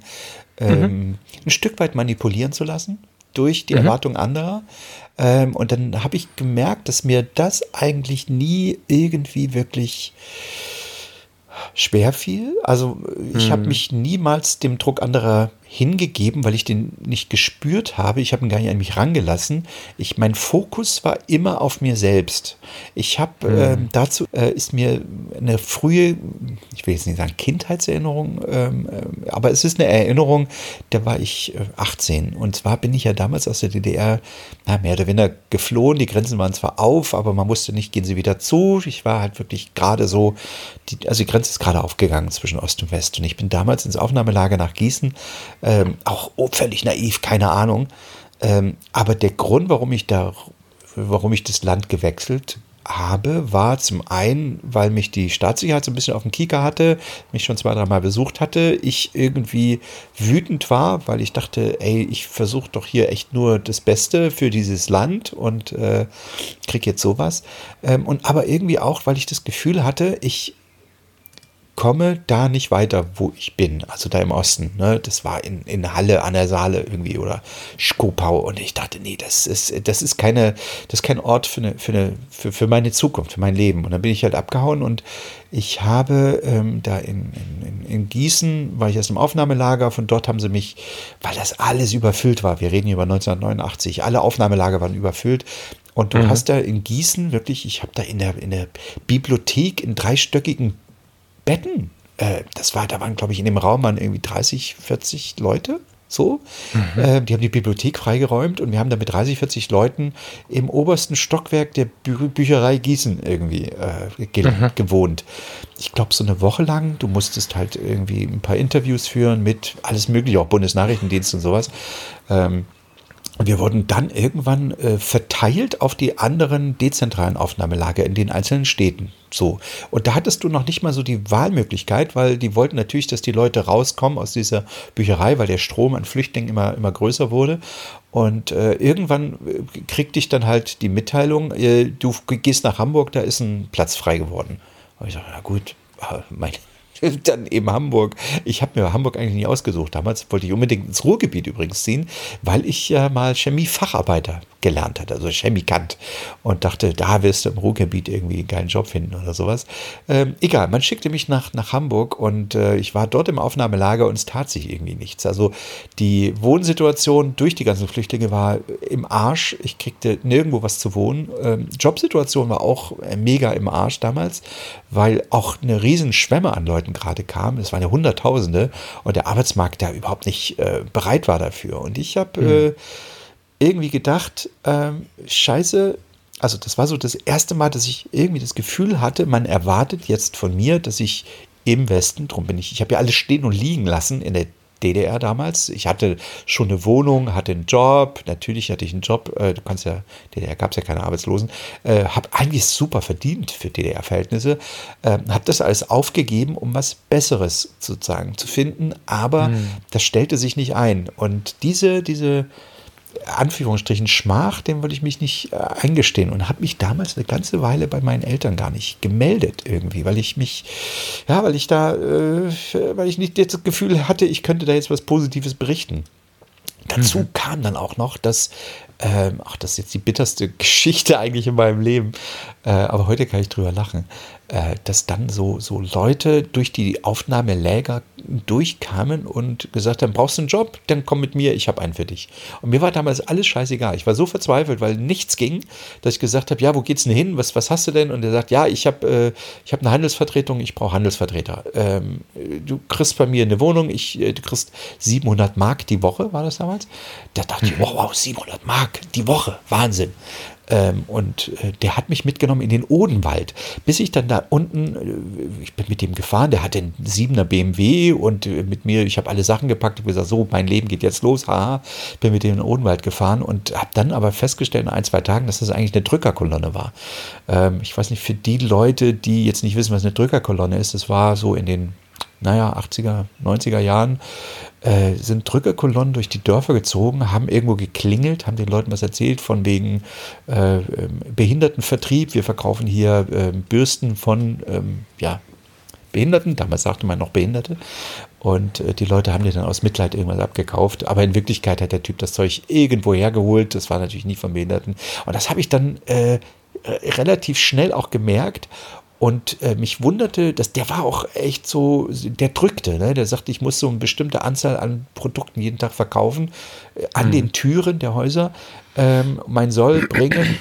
ähm, mhm. ein Stück weit manipulieren zu lassen durch die mhm. Erwartung anderer. Ähm, und dann habe ich gemerkt, dass mir das eigentlich nie irgendwie wirklich schwer fiel. Also ich mhm. habe mich niemals dem Druck anderer hingegeben, weil ich den nicht gespürt habe. Ich habe ihn gar nicht an mich rangelassen. Ich, mein Fokus war immer auf mir selbst. Ich habe mhm. äh, dazu äh, ist mir eine frühe, ich will jetzt nicht sagen Kindheitserinnerung, ähm, äh, aber es ist eine Erinnerung, da war ich 18 äh, und zwar bin ich ja damals aus der DDR na, mehr oder weniger geflohen. Die Grenzen waren zwar auf, aber man wusste nicht, gehen sie wieder zu. Ich war halt wirklich gerade so, die, also die Grenze ist gerade aufgegangen zwischen Ost und West und ich bin damals ins Aufnahmelager nach Gießen ähm, auch völlig naiv, keine Ahnung. Ähm, aber der Grund, warum ich da, warum ich das Land gewechselt habe, war zum einen, weil mich die Staatssicherheit so ein bisschen auf dem Kieker hatte, mich schon zwei, dreimal besucht hatte, ich irgendwie wütend war, weil ich dachte, ey, ich versuche doch hier echt nur das Beste für dieses Land und äh, krieg jetzt sowas. Ähm, und aber irgendwie auch, weil ich das Gefühl hatte, ich komme da nicht weiter, wo ich bin, also da im Osten. Ne? Das war in, in Halle an der Saale irgendwie oder Skopau und ich dachte, nee, das ist, das ist keine, das ist kein Ort für, eine, für, eine, für, für meine Zukunft, für mein Leben. Und dann bin ich halt abgehauen und ich habe ähm, da in, in, in Gießen, war ich erst im Aufnahmelager, von dort haben sie mich, weil das alles überfüllt war, wir reden über 1989, alle Aufnahmelager waren überfüllt, und du mhm. hast da in Gießen wirklich, ich habe da in der, in der Bibliothek in dreistöckigen Betten. Äh, das war, da waren, glaube ich, in dem Raum waren irgendwie 30, 40 Leute. So. Mhm. Äh, die haben die Bibliothek freigeräumt und wir haben da mit 30, 40 Leuten im obersten Stockwerk der Bü Bücherei Gießen irgendwie äh, ge mhm. gewohnt. Ich glaube, so eine Woche lang, du musstest halt irgendwie ein paar Interviews führen mit alles Mögliche, auch Bundesnachrichtendienst und sowas. Ähm, und wir wurden dann irgendwann äh, verteilt auf die anderen dezentralen Aufnahmelager in den einzelnen Städten. So. Und da hattest du noch nicht mal so die Wahlmöglichkeit, weil die wollten natürlich, dass die Leute rauskommen aus dieser Bücherei, weil der Strom an Flüchtlingen immer, immer größer wurde. Und äh, irgendwann äh, kriegte ich dann halt die Mitteilung, äh, du gehst nach Hamburg, da ist ein Platz frei geworden. Und ich sage, na gut, äh, mein [LAUGHS] dann eben Hamburg. Ich habe mir Hamburg eigentlich nie ausgesucht. Damals wollte ich unbedingt ins Ruhrgebiet übrigens ziehen, weil ich ja mal Chemiefacharbeiter gelernt hatte, also Chemikant. Und dachte, da wirst du im Ruhrgebiet irgendwie einen geilen Job finden oder sowas. Ähm, egal, man schickte mich nach, nach Hamburg und äh, ich war dort im Aufnahmelager und es tat sich irgendwie nichts. Also die Wohnsituation durch die ganzen Flüchtlinge war im Arsch. Ich kriegte nirgendwo was zu wohnen. Ähm, Jobsituation war auch äh, mega im Arsch damals, weil auch eine riesen Schwemme an Leuten gerade kam. Es waren ja Hunderttausende und der Arbeitsmarkt da überhaupt nicht äh, bereit war dafür. Und ich habe mhm. äh, irgendwie gedacht, ähm, scheiße, also das war so das erste Mal, dass ich irgendwie das Gefühl hatte, man erwartet jetzt von mir, dass ich im Westen, drum bin ich, ich habe ja alles stehen und liegen lassen in der DDR damals. Ich hatte schon eine Wohnung, hatte einen Job, natürlich hatte ich einen Job, äh, du kannst ja, DDR gab es ja keine Arbeitslosen, äh, habe eigentlich super verdient für DDR-Verhältnisse, äh, habe das alles aufgegeben, um was Besseres sozusagen zu finden, aber mhm. das stellte sich nicht ein. Und diese, diese Anführungsstrichen Schmach, dem wollte ich mich nicht äh, eingestehen und habe mich damals eine ganze Weile bei meinen Eltern gar nicht gemeldet irgendwie, weil ich mich, ja, weil ich da, äh, weil ich nicht das Gefühl hatte, ich könnte da jetzt was Positives berichten. Dazu mhm. kam dann auch noch, dass ähm, ach, das ist jetzt die bitterste [LAUGHS] Geschichte eigentlich in meinem Leben, äh, aber heute kann ich drüber lachen, äh, dass dann so, so Leute durch die Aufnahmeläger durchkamen und gesagt haben, brauchst du einen Job? Dann komm mit mir, ich habe einen für dich. Und mir war damals alles scheißegal. Ich war so verzweifelt, weil nichts ging, dass ich gesagt habe, ja, wo geht's denn hin? Was, was hast du denn? Und er sagt, ja, ich habe äh, hab eine Handelsvertretung, ich brauche Handelsvertreter. Ähm, du kriegst bei mir eine Wohnung, ich, äh, du kriegst 700 Mark die Woche, war das damals? Da dachte ich, mhm. wow, wow, 700 Mark die Woche, Wahnsinn. Ähm, und äh, der hat mich mitgenommen in den Odenwald, bis ich dann da unten, äh, ich bin mit dem gefahren, der hatte einen 7er BMW und äh, mit mir, ich habe alle Sachen gepackt und gesagt, so, mein Leben geht jetzt los, haha, bin mit dem in den Odenwald gefahren und habe dann aber festgestellt in ein, zwei Tagen, dass das eigentlich eine Drückerkolonne war. Ähm, ich weiß nicht, für die Leute, die jetzt nicht wissen, was eine Drückerkolonne ist, das war so in den naja, 80er, 90er Jahren, äh, sind Drückerkolonnen durch die Dörfer gezogen, haben irgendwo geklingelt, haben den Leuten was erzählt von wegen äh, ähm, Behindertenvertrieb. Wir verkaufen hier äh, Bürsten von ähm, ja, Behinderten, damals sagte man noch Behinderte. Und äh, die Leute haben dir dann aus Mitleid irgendwas abgekauft. Aber in Wirklichkeit hat der Typ das Zeug irgendwo hergeholt. Das war natürlich nie von Behinderten. Und das habe ich dann äh, relativ schnell auch gemerkt und äh, mich wunderte, dass der war auch echt so, der drückte, ne? der sagte, ich muss so eine bestimmte Anzahl an Produkten jeden Tag verkaufen, äh, an mhm. den Türen der Häuser, ähm, mein Soll bringen.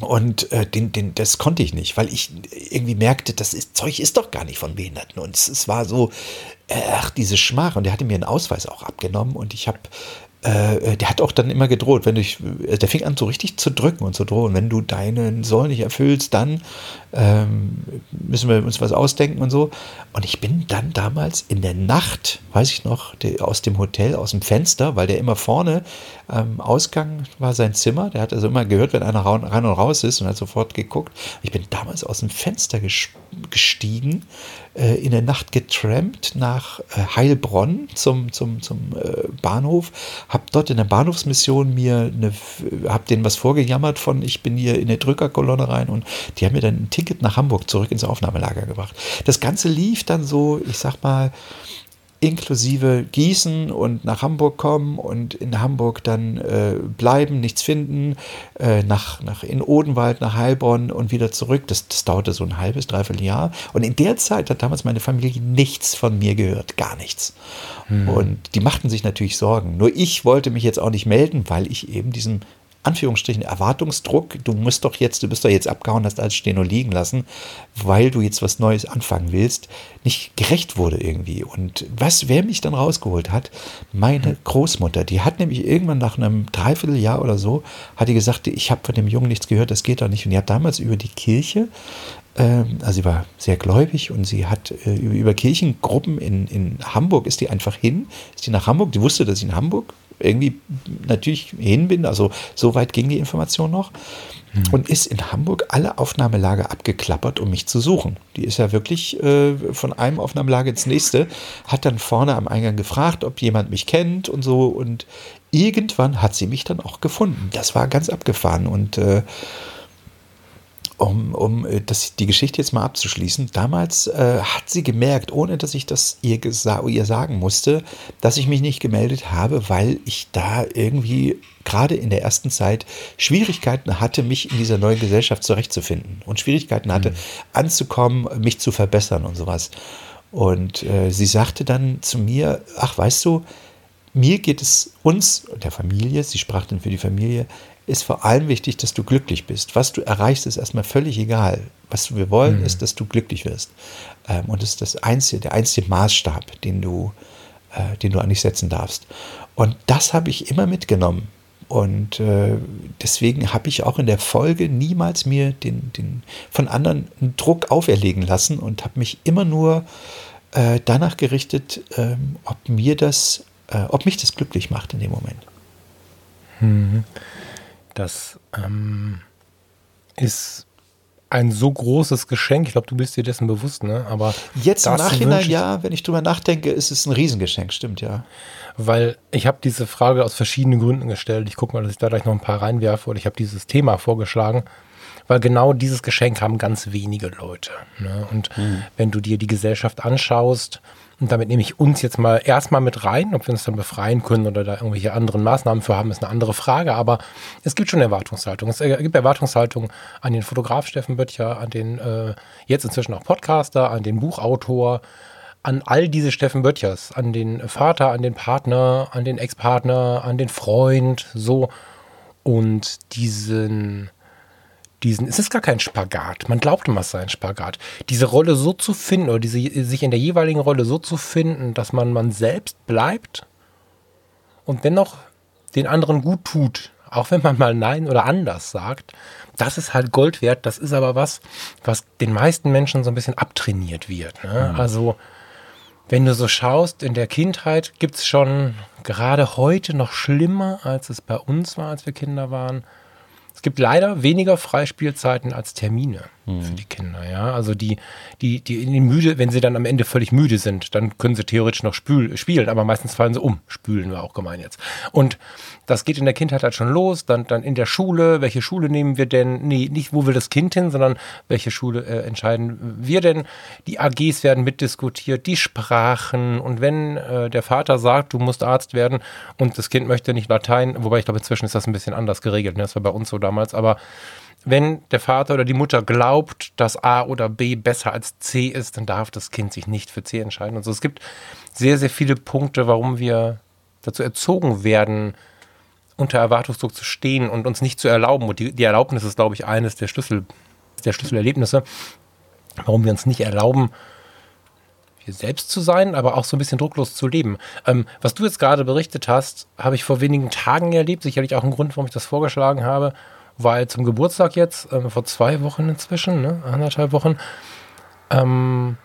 Und äh, den, den, das konnte ich nicht, weil ich irgendwie merkte, das ist, Zeug ist doch gar nicht von Behinderten. Und es, es war so, äh, ach, diese Schmach. Und der hatte mir einen Ausweis auch abgenommen und ich habe äh, der hat auch dann immer gedroht, wenn du, äh, der fing an so richtig zu drücken und zu drohen, wenn du deinen Soll nicht erfüllst, dann ähm, müssen wir uns was ausdenken und so. Und ich bin dann damals in der Nacht, weiß ich noch, die, aus dem Hotel, aus dem Fenster, weil der immer vorne am ähm, Ausgang war sein Zimmer, der hat also immer gehört, wenn einer rein und raus ist und hat sofort geguckt. Ich bin damals aus dem Fenster gestiegen, äh, in der Nacht getrampt nach äh, Heilbronn zum, zum, zum äh, Bahnhof, habe dort in der Bahnhofsmission mir eine, habe denen was vorgejammert von, ich bin hier in der Drückerkolonne rein und die haben mir dann ein Ticket nach Hamburg zurück ins Aufnahmelager gebracht. Das Ganze lief dann so, ich sag mal, inklusive Gießen und nach Hamburg kommen und in Hamburg dann äh, bleiben, nichts finden, äh, nach, nach in Odenwald, nach Heilbronn und wieder zurück. Das, das dauerte so ein halbes, dreiviertel Jahr. Und in der Zeit hat damals meine Familie nichts von mir gehört, gar nichts. Hm. Und die machten sich natürlich Sorgen. Nur ich wollte mich jetzt auch nicht melden, weil ich eben diesem Anführungsstrichen Erwartungsdruck, du musst doch jetzt, du bist doch jetzt abgehauen, hast alles stehen und liegen lassen, weil du jetzt was Neues anfangen willst, nicht gerecht wurde irgendwie. Und was, wer mich dann rausgeholt hat, meine Großmutter, die hat nämlich irgendwann nach einem Dreivierteljahr oder so, hat die gesagt, ich habe von dem Jungen nichts gehört, das geht doch nicht. Und die hat damals über die Kirche ähm, also sie war sehr gläubig und sie hat äh, über Kirchengruppen in, in Hamburg ist die einfach hin, ist die nach Hamburg, die wusste, dass ich in Hamburg irgendwie natürlich hin bin, also so weit ging die Information noch, hm. und ist in Hamburg alle Aufnahmelager abgeklappert, um mich zu suchen. Die ist ja wirklich äh, von einem Aufnahmelager ins nächste, hat dann vorne am Eingang gefragt, ob jemand mich kennt und so, und irgendwann hat sie mich dann auch gefunden. Das war ganz abgefahren und äh, um, um äh, das, die Geschichte jetzt mal abzuschließen, damals äh, hat sie gemerkt, ohne dass ich das ihr, ihr sagen musste, dass ich mich nicht gemeldet habe, weil ich da irgendwie gerade in der ersten Zeit Schwierigkeiten hatte, mich in dieser neuen Gesellschaft zurechtzufinden und Schwierigkeiten hatte, mhm. anzukommen, mich zu verbessern und sowas. Und äh, sie sagte dann zu mir, ach weißt du, mir geht es uns, der Familie, sie sprach dann für die Familie, ist vor allem wichtig, dass du glücklich bist. Was du erreichst, ist erstmal völlig egal. Was wir wollen, mhm. ist, dass du glücklich wirst. Ähm, und das ist das einzige, der einzige Maßstab, den du, äh, den du eigentlich setzen darfst. Und das habe ich immer mitgenommen. Und äh, deswegen habe ich auch in der Folge niemals mir den, den von anderen einen Druck auferlegen lassen und habe mich immer nur äh, danach gerichtet, ähm, ob mir das, äh, ob mich das glücklich macht in dem Moment. Mhm. Das ähm, ist ein so großes Geschenk. Ich glaube, du bist dir dessen bewusst, ne? Aber jetzt im Nachhinein, ja, wenn ich drüber nachdenke, ist es ein Riesengeschenk, stimmt ja. Weil ich habe diese Frage aus verschiedenen Gründen gestellt. Ich gucke mal, dass ich da gleich noch ein paar reinwerfe. Oder ich habe dieses Thema vorgeschlagen, weil genau dieses Geschenk haben ganz wenige Leute. Ne? Und mhm. wenn du dir die Gesellschaft anschaust, und damit nehme ich uns jetzt mal erstmal mit rein, ob wir uns dann befreien können oder da irgendwelche anderen Maßnahmen für haben, ist eine andere Frage. Aber es gibt schon Erwartungshaltung. Es gibt Erwartungshaltung an den Fotograf Steffen Böttcher, an den äh, jetzt inzwischen auch Podcaster, an den Buchautor, an all diese Steffen Böttchers, an den Vater, an den Partner, an den Ex-Partner, an den Freund, so. Und diesen, diesen, es ist gar kein Spagat. Man glaubt immer, es sei ein Spagat. Diese Rolle so zu finden oder diese, sich in der jeweiligen Rolle so zu finden, dass man man selbst bleibt und dennoch den anderen gut tut, auch wenn man [LAUGHS] mal Nein oder anders sagt, das ist halt Gold wert. Das ist aber was, was den meisten Menschen so ein bisschen abtrainiert wird. Ne? Mhm. Also wenn du so schaust, in der Kindheit gibt es schon gerade heute noch schlimmer, als es bei uns war, als wir Kinder waren. Es gibt leider weniger Freispielzeiten als Termine für die Kinder, ja. Also die, die, die in den müde, wenn sie dann am Ende völlig müde sind, dann können sie theoretisch noch spül, spielen, aber meistens fallen sie um. Spülen war auch gemein jetzt. Und das geht in der Kindheit halt schon los, dann, dann in der Schule, welche Schule nehmen wir denn? Nee, nicht wo will das Kind hin, sondern welche Schule äh, entscheiden wir denn? Die AGs werden mitdiskutiert, die Sprachen und wenn äh, der Vater sagt, du musst Arzt werden und das Kind möchte nicht Latein, wobei ich glaube, inzwischen ist das ein bisschen anders geregelt, ne? das war bei uns so damals, aber wenn der Vater oder die Mutter glaubt, dass A oder B besser als C ist, dann darf das Kind sich nicht für C entscheiden. Und so. Es gibt sehr, sehr viele Punkte, warum wir dazu erzogen werden, unter Erwartungsdruck zu stehen und uns nicht zu erlauben. Und die, die Erlaubnis ist, glaube ich, eines der Schlüssel, der Schlüsselerlebnisse, warum wir uns nicht erlauben, wir selbst zu sein, aber auch so ein bisschen drucklos zu leben. Ähm, was du jetzt gerade berichtet hast, habe ich vor wenigen Tagen erlebt. Sicherlich auch ein Grund, warum ich das vorgeschlagen habe weil zum Geburtstag jetzt, äh, vor zwei Wochen inzwischen, ne, anderthalb Wochen, ähm,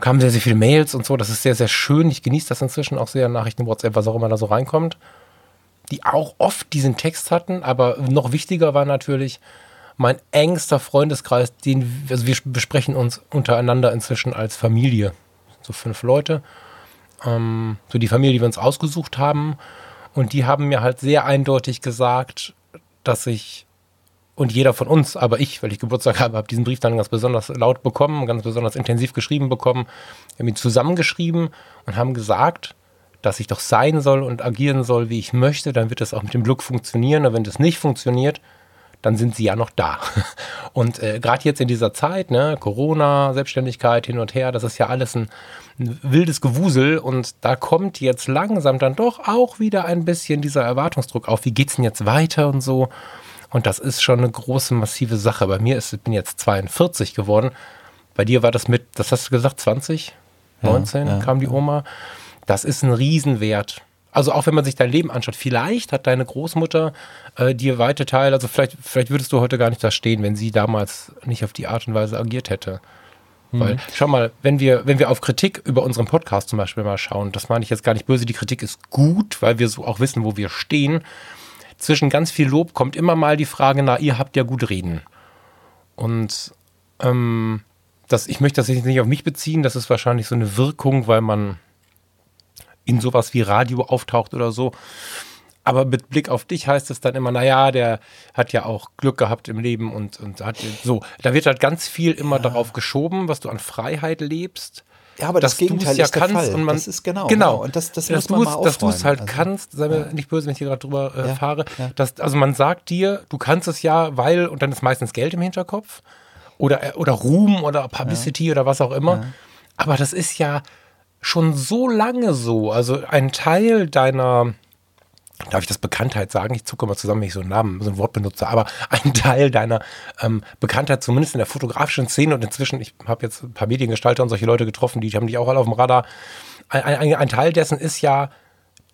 kamen sehr, sehr viele Mails und so. Das ist sehr, sehr schön. Ich genieße das inzwischen auch sehr, Nachrichten, WhatsApp, was auch immer da so reinkommt. Die auch oft diesen Text hatten, aber noch wichtiger war natürlich mein engster Freundeskreis, den, also wir besprechen uns untereinander inzwischen als Familie. So fünf Leute. Ähm, so die Familie, die wir uns ausgesucht haben. Und die haben mir halt sehr eindeutig gesagt, dass ich und jeder von uns, aber ich, weil ich Geburtstag habe, habe diesen Brief dann ganz besonders laut bekommen, ganz besonders intensiv geschrieben bekommen. Wir haben ihn zusammengeschrieben und haben gesagt, dass ich doch sein soll und agieren soll, wie ich möchte. Dann wird das auch mit dem Glück funktionieren. Und wenn das nicht funktioniert, dann sind sie ja noch da. [LAUGHS] Und äh, gerade jetzt in dieser Zeit, ne, Corona, Selbstständigkeit hin und her, das ist ja alles ein, ein, wildes Gewusel und da kommt jetzt langsam dann doch auch wieder ein bisschen dieser Erwartungsdruck auf. Wie geht's denn jetzt weiter und so? Und das ist schon eine große, massive Sache. Bei mir ist, ich bin jetzt 42 geworden. Bei dir war das mit, das hast du gesagt, 20, 19 ja, ja, kam die Oma. Das ist ein Riesenwert. Also auch wenn man sich dein Leben anschaut, vielleicht hat deine Großmutter äh, dir weite Teile, also vielleicht, vielleicht würdest du heute gar nicht da stehen, wenn sie damals nicht auf die Art und Weise agiert hätte. Mhm. Weil, schau mal, wenn wir, wenn wir auf Kritik über unseren Podcast zum Beispiel mal schauen, das meine ich jetzt gar nicht böse, die Kritik ist gut, weil wir so auch wissen, wo wir stehen zwischen ganz viel Lob kommt immer mal die Frage, na, ihr habt ja gut reden. Und ähm, das, ich möchte das jetzt nicht auf mich beziehen, das ist wahrscheinlich so eine Wirkung, weil man in sowas wie Radio auftaucht oder so. Aber mit Blick auf dich heißt es dann immer, naja, der hat ja auch Glück gehabt im Leben und, und hat so. Da wird halt ganz viel immer ja. darauf geschoben, was du an Freiheit lebst. Ja, aber das Gegenteil ja ist der Fall. Und man, das ist genau. Genau. genau. Und das, das dass muss man mal Dass du es halt also, kannst, sei mir ja. nicht böse, wenn ich hier gerade drüber äh, ja, fahre. Ja. Dass, also man sagt dir, du kannst es ja, weil, und dann ist meistens Geld im Hinterkopf. Oder, äh, oder Ruhm oder Publicity oder was auch immer. Aber das ist ja schon so lange so. Also ein Teil deiner darf ich das Bekanntheit sagen? Ich zucke mal zusammen, wenn ich so einen Namen, so ein Wort benutze, aber [LAUGHS] ein Teil deiner ähm, Bekanntheit, zumindest in der fotografischen Szene und inzwischen, ich habe jetzt ein paar Mediengestalter und solche Leute getroffen, die haben dich auch alle auf dem Radar. Ein, ein, ein Teil dessen ist ja,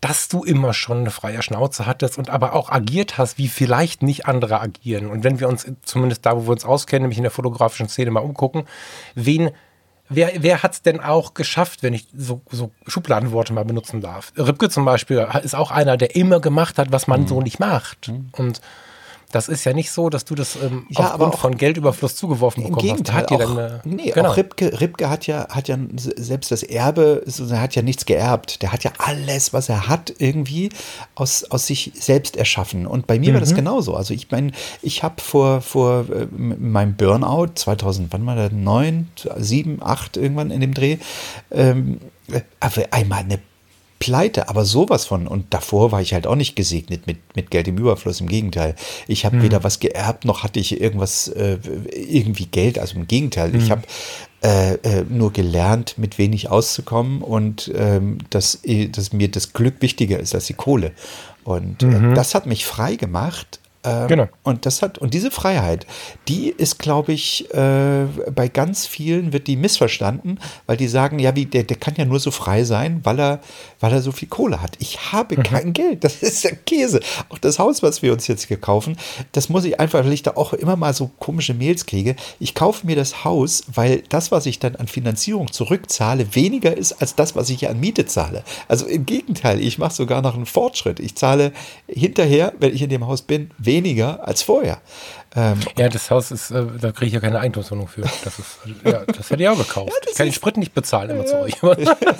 dass du immer schon eine freie Schnauze hattest und aber auch agiert hast, wie vielleicht nicht andere agieren. Und wenn wir uns zumindest da, wo wir uns auskennen, nämlich in der fotografischen Szene mal umgucken, wen wer, wer hat es denn auch geschafft, wenn ich so, so Schubladenworte mal benutzen darf? Ripke zum Beispiel ist auch einer, der immer gemacht hat, was man mhm. so nicht macht. Mhm. Und Das ist ja nicht so, dass du das ähm, Ja, aufgrund auch- von Geldüberfluss zugeworfen Im bekommen Gegenteil, hast. Hat dir auch, dann, äh, nee, genau. auch Ripke, Ripke hat ja, hat ja selbst das Erbe, so, er hat ja nichts geerbt. Der hat ja alles, was er hat, irgendwie aus, aus sich selbst erschaffen. Und bei mir war Mhm. das genauso. Also ich meine, ich habe vor, vor äh, meinem Burnout 2000, wann war das? 9, 7, 8 irgendwann in dem Dreh, ähm, äh, einmal eine pleite, aber sowas von. Und davor war ich halt auch nicht gesegnet mit, mit Geld im Überfluss. Im Gegenteil. Ich habe weder was geerbt, noch hatte ich irgendwas, äh, irgendwie Geld. Also im Gegenteil. Ich habe äh, äh, nur gelernt, mit wenig auszukommen und ähm, dass, eh- dass mir das Glück wichtiger ist als die Kohle. Und äh, das hat mich frei gemacht. Ähm, Genau. Und das hat, und diese Freiheit, die ist, glaube ich, äh, bei ganz vielen wird die missverstanden, weil die sagen, ja, wie, der, der kann ja nur so frei sein, weil er, weil er so viel Kohle hat. Ich habe kein Geld. Das ist der Käse. Auch das Haus, was wir uns jetzt hier kaufen, das muss ich einfach, weil ich da auch immer mal so komische Mails kriege. Ich kaufe mir das Haus, weil das, was ich dann an Finanzierung zurückzahle, weniger ist als das, was ich an Miete zahle. Also im Gegenteil, ich mache sogar noch einen Fortschritt. Ich zahle hinterher, wenn ich in dem Haus bin, weniger als vorher. Ähm, Ja, das Haus ist, äh, da kriege ich ja keine Eigentumswohnung für. Das ist, äh, ja, das hätte ich auch gekauft. [LAUGHS] ich kann den Sprit nicht bezahlen immer zu euch.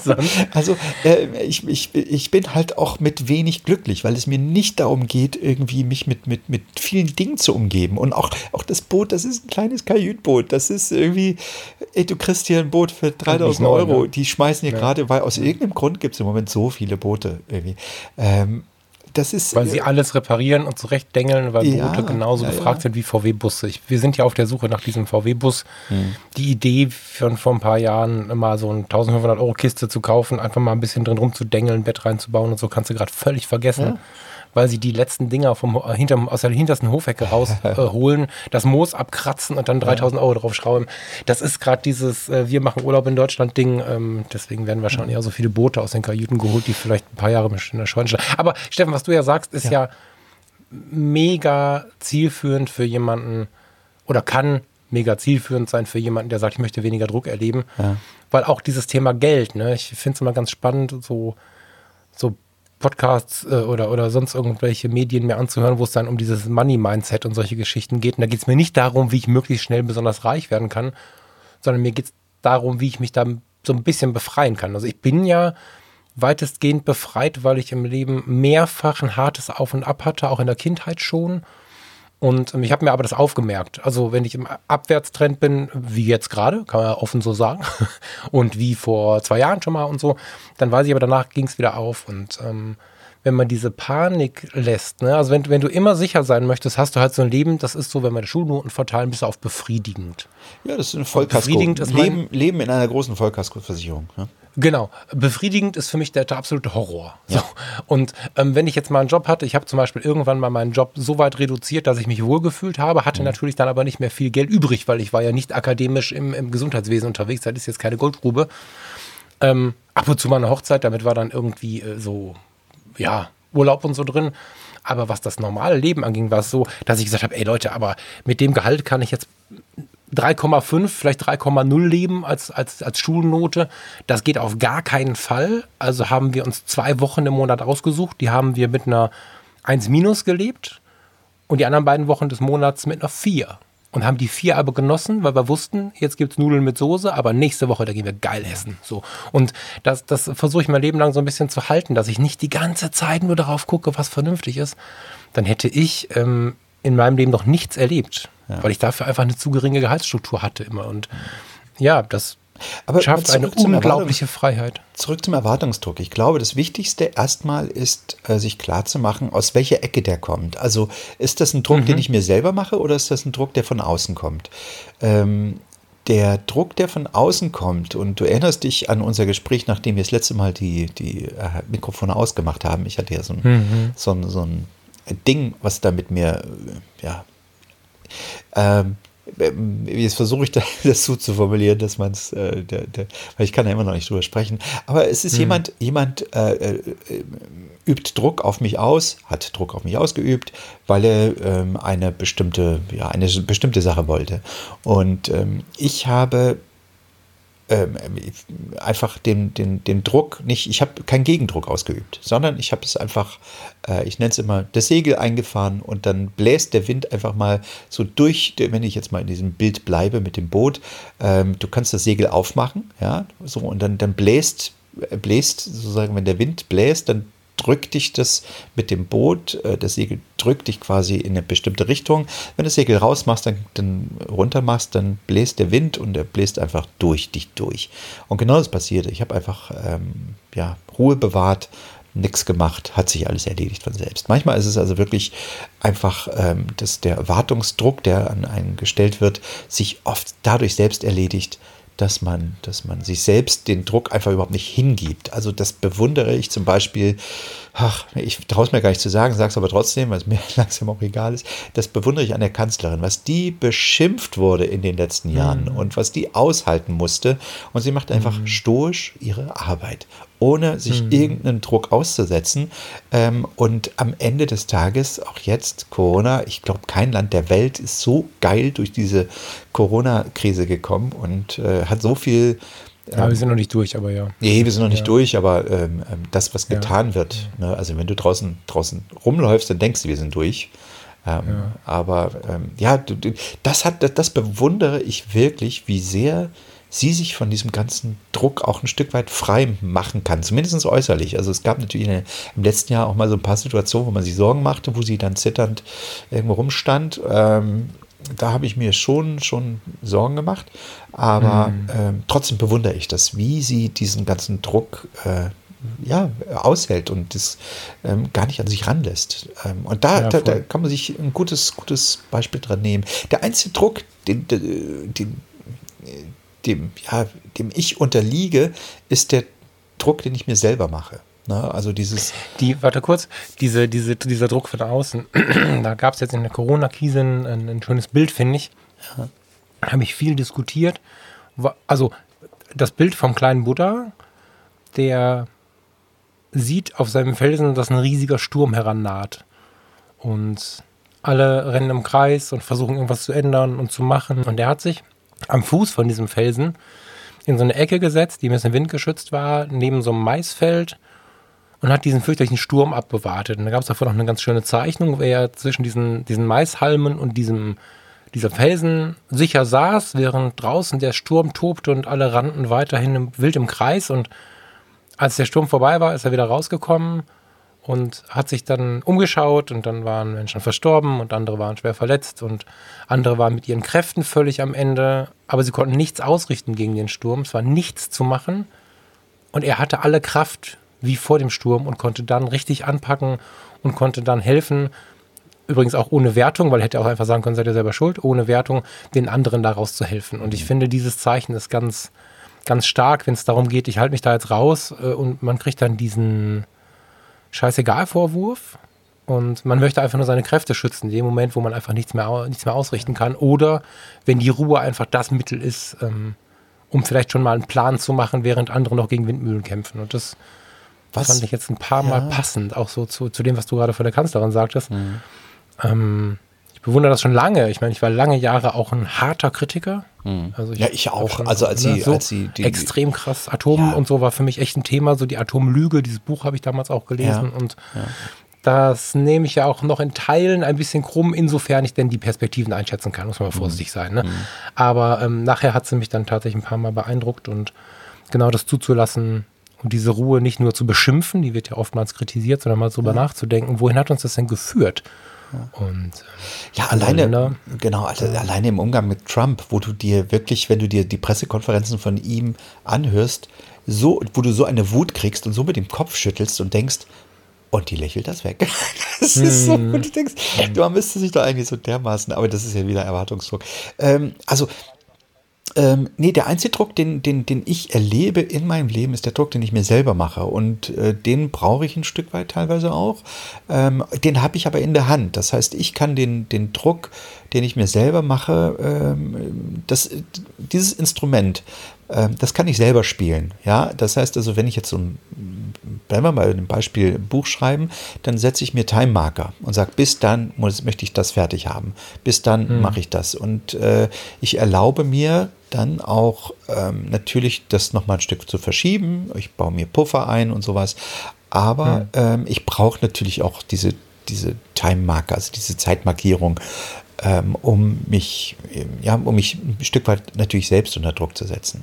Sonst- Also äh, ich, ich, ich bin halt auch mit wenig glücklich, weil es mir nicht darum geht, irgendwie mich mit, mit, mit vielen Dingen zu umgeben. Und auch, auch das Boot, das ist ein kleines Kajütboot. Das ist irgendwie, ey, du kriegst hier ein Boot für 3000 neu, Euro. Die schmeißen hier gerade, weil aus irgendeinem Grund gibt es im Moment so viele Boote irgendwie. Ähm, das ist. weil sie alles reparieren und zurechtdengeln, weil Ja, Boote genauso ja, gefragt ja. sind wie VW-Busse. Ich- Wir sind ja auf der Suche nach diesem VW-Bus. Hm. Die Idee von vor ein paar Jahren, mal so eine 1500 Euro Kiste zu kaufen, einfach mal ein bisschen drin rumzudengeln, Bett reinzubauen und so, kannst du gerade völlig vergessen. Weil sie die letzten Dinger vom, äh, hinterm, aus der hintersten Hofecke rausholen, [LAUGHS] äh, holen, das Moos abkratzen und dann 3000 Euro draufschrauben. Das ist gerade dieses äh, Wir machen Urlaub in Deutschland Ding. Ähm, deswegen werden wahrscheinlich auch so viele Boote aus den Kajüten geholt, die vielleicht ein paar Jahre in der Scheune stehen. Aber Steffen, was du ja sagst, ist ja mega zielführend für jemanden oder kann mega zielführend sein für jemanden, der sagt, ich möchte weniger Druck erleben. Weil auch dieses Thema Geld, ne, ich finde es immer ganz spannend, so, so Podcasts äh, oder, oder sonst irgendwelche Medien mir anzuhören, wo es dann um dieses Money-Mindset und solche Geschichten geht. Und da geht es mir nicht darum, wie ich möglichst schnell besonders reich werden kann, sondern mir geht es darum, wie ich mich da so ein bisschen befreien kann. Also ich bin ja weitestgehend befreit, weil ich im Leben mehrfach ein hartes Auf und Ab hatte, auch in der Kindheit schon. Und ich habe mir aber das aufgemerkt. Also wenn ich im Abwärtstrend bin, wie jetzt gerade, kann man ja offen so sagen, [LAUGHS] und wie vor zwei Jahren schon mal und so, dann weiß ich aber, danach ging es wieder auf. Und ähm, wenn man diese Panik lässt, ne? also wenn, wenn du immer sicher sein möchtest, hast du halt so ein Leben, das ist so, wenn wir die Schulnoten verteilen, bist du auf befriedigend. ja, das ist eine Vollkasko. befriedigend ist Leben, Leben in einer großen Vollkaskoversicherung. Ne? Genau. Befriedigend ist für mich der, der absolute Horror. So. Und ähm, wenn ich jetzt mal einen Job hatte, ich habe zum Beispiel irgendwann mal meinen Job so weit reduziert, dass ich mich wohlgefühlt habe, hatte natürlich dann aber nicht mehr viel Geld übrig, weil ich war ja nicht akademisch im, im Gesundheitswesen unterwegs. Das ist jetzt keine Goldgrube. Ähm, ab und zu mal eine Hochzeit, damit war dann irgendwie äh, so, ja, Urlaub und so drin. Aber was das normale Leben anging, war es so, dass ich gesagt habe, ey Leute, aber mit dem Gehalt kann ich jetzt 3,5, vielleicht 3,0 leben als, als, als Schulnote. Das geht auf gar keinen Fall. Also haben wir uns zwei Wochen im Monat ausgesucht. Die haben wir mit einer 1 minus gelebt und die anderen beiden Wochen des Monats mit einer 4. Und haben die vier aber genossen, weil wir wussten, jetzt gibt's Nudeln mit Soße, aber nächste Woche, da gehen wir geil essen. So. Und das, das versuche ich mein Leben lang so ein bisschen zu halten, dass ich nicht die ganze Zeit nur darauf gucke, was vernünftig ist. Dann hätte ich ähm, in meinem Leben noch nichts erlebt, weil ich dafür einfach eine zu geringe Gehaltsstruktur hatte immer. Und ja, das Aber schafft zurück eine zum unglaubliche Freiheit. Zurück zum Erwartungsdruck. Ich glaube, das Wichtigste erstmal ist, äh, sich klarzumachen, aus welcher Ecke der kommt. Also ist das ein Druck, Mhm. den ich mir selber mache oder ist das ein Druck, der von außen kommt? Ähm, der Druck, der von außen kommt, und du erinnerst dich an unser Gespräch, nachdem wir das letzte Mal die, die äh, Mikrofone ausgemacht haben. Ich hatte ja so ein, Mhm. so ein, so ein Ding, was da mit mir, äh, ja, ähm, jetzt versuche ich da- [LAUGHS] das so zu formulieren, dass man es, äh, weil ich kann ja immer noch nicht drüber sprechen, aber es ist jemand, jemand äh, äh, übt Druck auf mich aus, hat Druck auf mich ausgeübt, weil er ähm, eine bestimmte, ja, eine bestimmte Sache wollte. Und ähm, ich habe ähm, einfach den, den, den Druck nicht, ich habe keinen Gegendruck ausgeübt, sondern ich habe es einfach, äh, ich nenne es immer, das Segel eingefahren und dann bläst der Wind einfach mal so durch, wenn ich jetzt mal in diesem Bild bleibe mit dem Boot, ähm, du kannst das Segel aufmachen, ja, so und dann, dann bläst, bläst sozusagen, wenn der Wind bläst, dann drückt dich das mit dem Boot, äh, das Segel drückt dich quasi in eine bestimmte Richtung. Wenn du das Segel rausmachst, dann, dann runter dann bläst der Wind und er bläst einfach durch dich durch. Und genau das passierte. Ich habe einfach ähm, ja, Ruhe bewahrt, nichts gemacht, hat sich alles erledigt von selbst. Manchmal ist es also wirklich einfach, ähm, dass der Erwartungsdruck, der an einen gestellt wird, sich oft dadurch selbst erledigt, dass man, dass man sich selbst den Druck einfach überhaupt nicht hingibt. Also das bewundere ich zum Beispiel, ach, ich traue es mir gar nicht zu sagen, sage es aber trotzdem, weil es mir [LAUGHS] langsam auch egal ist, das bewundere ich an der Kanzlerin, was die beschimpft wurde in den letzten Jahren mhm. und was die aushalten musste. Und sie macht einfach mhm. stoisch ihre Arbeit ohne sich mhm. irgendeinen Druck auszusetzen. Ähm, und am Ende des Tages, auch jetzt Corona, ich glaube, kein Land der Welt ist so geil durch diese Corona-Krise gekommen und äh, hat so viel. Ja, wir sind noch nicht durch, aber ja. Nee, wir sind noch nicht ja. durch, aber ähm, ähm das, was getan ja. wird, ne, also wenn du draußen, draußen rumläufst, dann denkst du, wir sind durch. Ähm, ja. Aber ähm, ja, das hat, das, das bewundere ich wirklich, wie sehr sie sich von diesem ganzen Druck auch ein Stück weit frei machen kann, zumindest äußerlich. Also es gab natürlich eine, im letzten Jahr auch mal so ein paar Situationen, wo man sich Sorgen machte, wo sie dann zitternd irgendwo rumstand. Ähm, da habe ich mir schon, schon Sorgen gemacht, aber mhm. ähm, trotzdem bewundere ich das, wie sie diesen ganzen Druck äh, ja, aushält und das ähm, gar nicht an sich ranlässt. Ähm, und da, ja, da, da, kann man sich ein gutes, gutes Beispiel dran nehmen. Der einzige Druck, den, den, dem, ja, dem ich unterliege, ist der Druck, den ich mir selber mache. Ne? Also dieses. Die, warte kurz, diese, diese, dieser Druck von außen. [CLEARS THROAT] da gab es jetzt in der Corona-Krise ein, ein, schönes Bild, finde ich. Ja. Habe ich viel diskutiert. Also das Bild vom kleinen Buddha, der sieht auf seinem Felsen, dass ein riesiger Sturm herannaht. Und alle rennen im Kreis und versuchen irgendwas zu ändern und zu machen. Und er hat sich am Fuß von diesem Felsen in so eine Ecke gesetzt, die ein bisschen windgeschützt war, neben so einem Maisfeld und hat diesen fürchterlichen Sturm abgewartet. Und da gab es davor noch eine ganz schöne Zeichnung, wo er zwischen diesen, diesen Maishalmen und diesem, dieser Felsen sicher saß, während draußen der Sturm tobte und alle rannten weiterhin im, wild im Kreis. Und als der Sturm vorbei war, ist er wieder rausgekommen und hat sich dann umgeschaut und dann waren Menschen verstorben und andere waren schwer verletzt und andere waren mit ihren Kräften völlig am Ende, aber sie konnten nichts ausrichten gegen den Sturm, es war nichts zu machen und er hatte alle Kraft wie vor dem Sturm und konnte dann richtig anpacken und konnte dann helfen, übrigens auch ohne Wertung, weil er hätte auch einfach sagen können, seid ihr selber schuld, ohne Wertung, den anderen daraus zu helfen und ich finde, dieses Zeichen ist ganz, ganz stark, wenn es darum geht, ich halte mich da jetzt raus äh, und man kriegt dann diesen Scheißegal-Vorwurf und man möchte einfach nur seine Kräfte schützen, in dem Moment, wo man einfach nichts mehr, nichts mehr ausrichten kann. Oder wenn die Ruhe einfach das Mittel ist, ähm, um vielleicht schon mal einen Plan zu machen, während andere noch gegen Windmühlen kämpfen. Und das was? fand ich jetzt ein paar Mal passend, auch so zu, zu dem, was du gerade von der Kanzlerin sagtest. Mhm. Ähm, ich bewundere das schon lange. Ich meine, ich war lange Jahre auch ein harter Kritiker. Mhm. Also ich ja, ich auch. Schon, also als ne, sie, so als sie die, extrem krass Atom ja. und so war für mich echt ein Thema. So die Atomlüge, dieses Buch habe ich damals auch gelesen ja. und. Das nehme ich ja auch noch in Teilen ein bisschen krumm, insofern ich denn die Perspektiven einschätzen kann, muss man mal mhm. vorsichtig sein. Ne? Mhm. Aber ähm, nachher hat sie mich dann tatsächlich ein paar Mal beeindruckt und genau das zuzulassen und diese Ruhe nicht nur zu beschimpfen, die wird ja oftmals kritisiert, sondern mal drüber ja. nachzudenken, wohin hat uns das denn geführt? Und ja, alleine, Länder. genau, also alleine im Umgang mit Trump, wo du dir wirklich, wenn du dir die Pressekonferenzen von ihm anhörst, so, wo du so eine Wut kriegst und so mit dem Kopf schüttelst und denkst, und die lächelt das weg. [LAUGHS] Das ist so, und du denkst, man müsste sich da eigentlich so dermaßen, aber das ist ja wieder Erwartungsdruck. Ähm, also ähm, nee, der einzige Druck, den, den, den ich erlebe in meinem Leben, ist der Druck, den ich mir selber mache. Und äh, den brauche ich ein Stück weit teilweise auch. Ähm, den habe ich aber in der Hand. Das heißt, ich kann den, den Druck, den ich mir selber mache, ähm, das, dieses Instrument, das kann ich selber spielen. Ja, das heißt also, wenn ich jetzt so ein bleiben wir mal bei dem Beispiel Buch schreiben, dann setze ich mir Time Marker und sage, bis dann muss, möchte ich das fertig haben. Bis dann hm. mache ich das. Und äh, ich erlaube mir dann auch ähm, natürlich das nochmal ein Stück zu verschieben. Ich baue mir Puffer ein und sowas. Aber hm. ähm, ich brauche natürlich auch diese, diese Time Marker, also diese Zeitmarkierung, ähm, um mich, ja, um mich ein Stück weit natürlich selbst unter Druck zu setzen.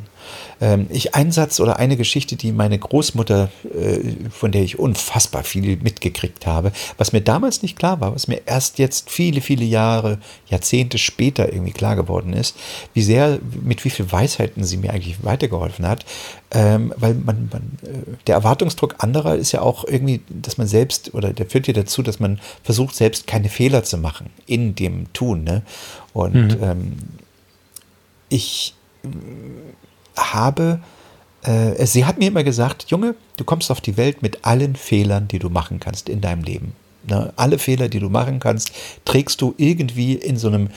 Ähm, ich ein Satz oder eine Geschichte, die meine Großmutter, äh, von der ich unfassbar viel mitgekriegt habe, was mir damals nicht klar war, was mir erst jetzt viele, viele Jahre, Jahrzehnte später irgendwie klar geworden ist, wie sehr, mit wie viel Weisheiten sie mir eigentlich weitergeholfen hat, ähm, weil man, man, äh, der Erwartungsdruck anderer ist ja auch irgendwie, dass man selbst, oder der führt ja dazu, dass man versucht, selbst keine Fehler zu machen in dem Tun. Ne? Und mhm. ähm, ich habe, äh, sie hat mir immer gesagt, Junge, du kommst auf die Welt mit allen Fehlern, die du machen kannst in deinem Leben. Ne? Alle Fehler, die du machen kannst, trägst du irgendwie in so einem,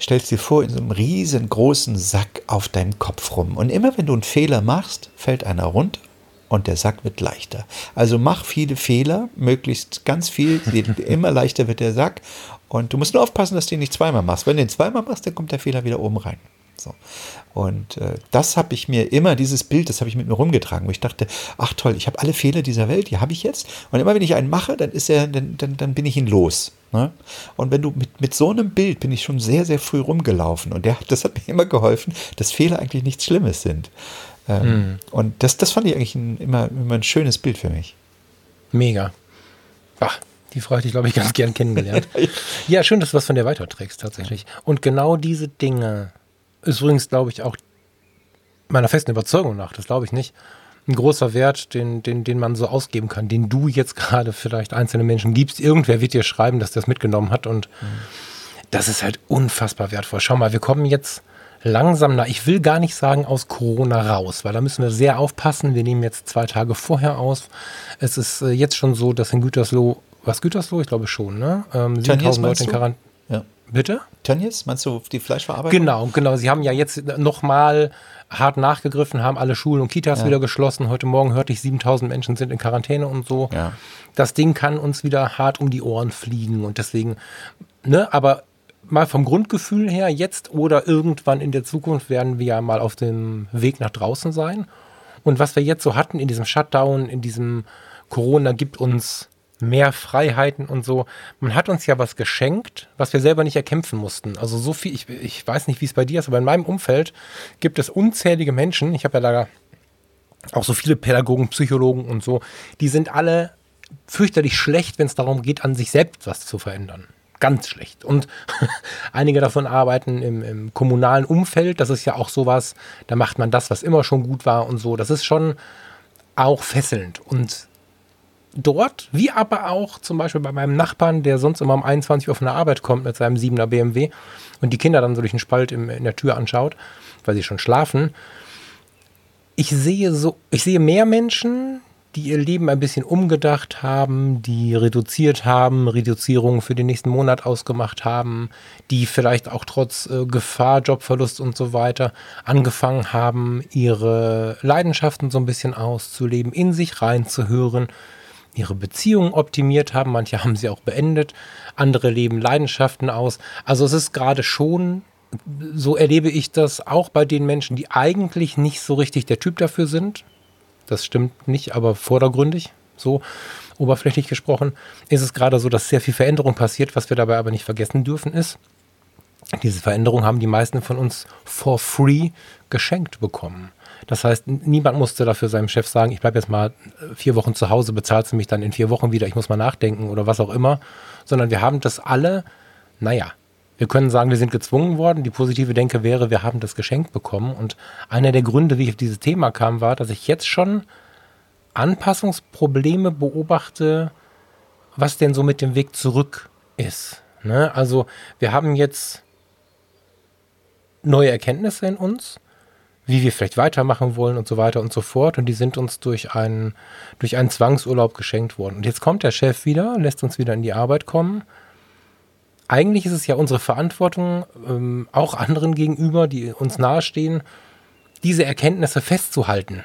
stellst dir vor, in so einem riesengroßen Sack auf deinem Kopf rum. Und immer wenn du einen Fehler machst, fällt einer runter und der Sack wird leichter. Also mach viele Fehler, möglichst ganz viel, [LAUGHS] immer leichter wird der Sack. Und du musst nur aufpassen, dass du ihn nicht zweimal machst. Wenn du ihn zweimal machst, dann kommt der Fehler wieder oben rein. So. Und äh, das habe ich mir immer, dieses Bild, das habe ich mit mir rumgetragen, wo ich dachte, ach toll, ich habe alle Fehler dieser Welt, die habe ich jetzt. Und immer wenn ich einen mache, dann ist er, dann, dann, dann bin ich ihn los. Ne? Und wenn du mit, mit so einem Bild bin ich schon sehr, sehr früh rumgelaufen. Und der, das hat mir immer geholfen, dass Fehler eigentlich nichts Schlimmes sind. Ähm, hm. Und das, das fand ich eigentlich ein, immer, immer ein schönes Bild für mich. Mega. Ach, die Frau hätte ich, glaube ich, ganz gern kennengelernt. [LAUGHS] ja, schön, dass du was von der weiterträgst, tatsächlich. Und genau diese Dinge, ist übrigens, glaube ich, auch meiner festen Überzeugung nach, das glaube ich nicht, ein großer Wert, den, den, den man so ausgeben kann, den du jetzt gerade vielleicht einzelne Menschen gibst. Irgendwer wird dir schreiben, dass der es mitgenommen hat und mhm. das ist halt unfassbar wertvoll. Schau mal, wir kommen jetzt langsam, na, ich will gar nicht sagen aus Corona raus, weil da müssen wir sehr aufpassen. Wir nehmen jetzt zwei Tage vorher aus. Es ist äh, jetzt schon so, dass in Gütersloh, was Gütersloh? Ich glaube schon, ne? Ähm, 7000 Leute in Quarantäne. Bitte? Tönnies, meinst du die Fleischverarbeitung? Genau, genau. Sie haben ja jetzt nochmal hart nachgegriffen, haben alle Schulen und Kitas ja. wieder geschlossen. Heute Morgen hörte ich, 7000 Menschen sind in Quarantäne und so. Ja. Das Ding kann uns wieder hart um die Ohren fliegen und deswegen, ne, aber mal vom Grundgefühl her, jetzt oder irgendwann in der Zukunft werden wir ja mal auf dem Weg nach draußen sein. Und was wir jetzt so hatten in diesem Shutdown, in diesem Corona gibt uns mehr Freiheiten und so. Man hat uns ja was geschenkt, was wir selber nicht erkämpfen mussten. Also so viel, ich, ich weiß nicht, wie es bei dir ist, aber in meinem Umfeld gibt es unzählige Menschen, ich habe ja da auch so viele Pädagogen, Psychologen und so, die sind alle fürchterlich schlecht, wenn es darum geht, an sich selbst was zu verändern. Ganz schlecht. Und [LAUGHS] einige davon arbeiten im, im kommunalen Umfeld. Das ist ja auch sowas, da macht man das, was immer schon gut war und so. Das ist schon auch fesselnd. Und dort, wie aber auch zum Beispiel bei meinem Nachbarn, der sonst immer um 21 Uhr von der Arbeit kommt mit seinem 7er BMW und die Kinder dann so durch einen Spalt im, in der Tür anschaut, weil sie schon schlafen. Ich sehe so, ich sehe mehr Menschen, die ihr Leben ein bisschen umgedacht haben, die reduziert haben, Reduzierungen für den nächsten Monat ausgemacht haben, die vielleicht auch trotz äh, Gefahr, Jobverlust und so weiter angefangen haben, ihre Leidenschaften so ein bisschen auszuleben, in sich reinzuhören ihre Beziehungen optimiert haben, manche haben sie auch beendet, andere leben Leidenschaften aus. Also es ist gerade schon, so erlebe ich das auch bei den Menschen, die eigentlich nicht so richtig der Typ dafür sind. Das stimmt nicht, aber vordergründig, so oberflächlich gesprochen, ist es gerade so, dass sehr viel Veränderung passiert. Was wir dabei aber nicht vergessen dürfen, ist, diese Veränderung haben die meisten von uns for free geschenkt bekommen. Das heißt, niemand musste dafür seinem Chef sagen, ich bleibe jetzt mal äh, vier Wochen zu Hause, bezahlst du mich dann in vier Wochen wieder, ich muss mal nachdenken oder was auch immer, sondern wir haben das alle, naja, wir können sagen, wir sind gezwungen worden. Die positive Denke wäre, wir haben das geschenkt bekommen. Und einer der Gründe, wie ich auf dieses Thema kam, war, dass ich jetzt schon Anpassungsprobleme beobachte, was denn so mit dem Weg zurück ist. Ne? Also wir haben jetzt neue Erkenntnisse in uns wie wir vielleicht weitermachen wollen und so weiter und so fort. Und die sind uns durch einen, durch einen Zwangsurlaub geschenkt worden. Und jetzt kommt der Chef wieder, lässt uns wieder in die Arbeit kommen. Eigentlich ist es ja unsere Verantwortung, ähm, auch anderen gegenüber, die uns nahestehen, diese Erkenntnisse festzuhalten.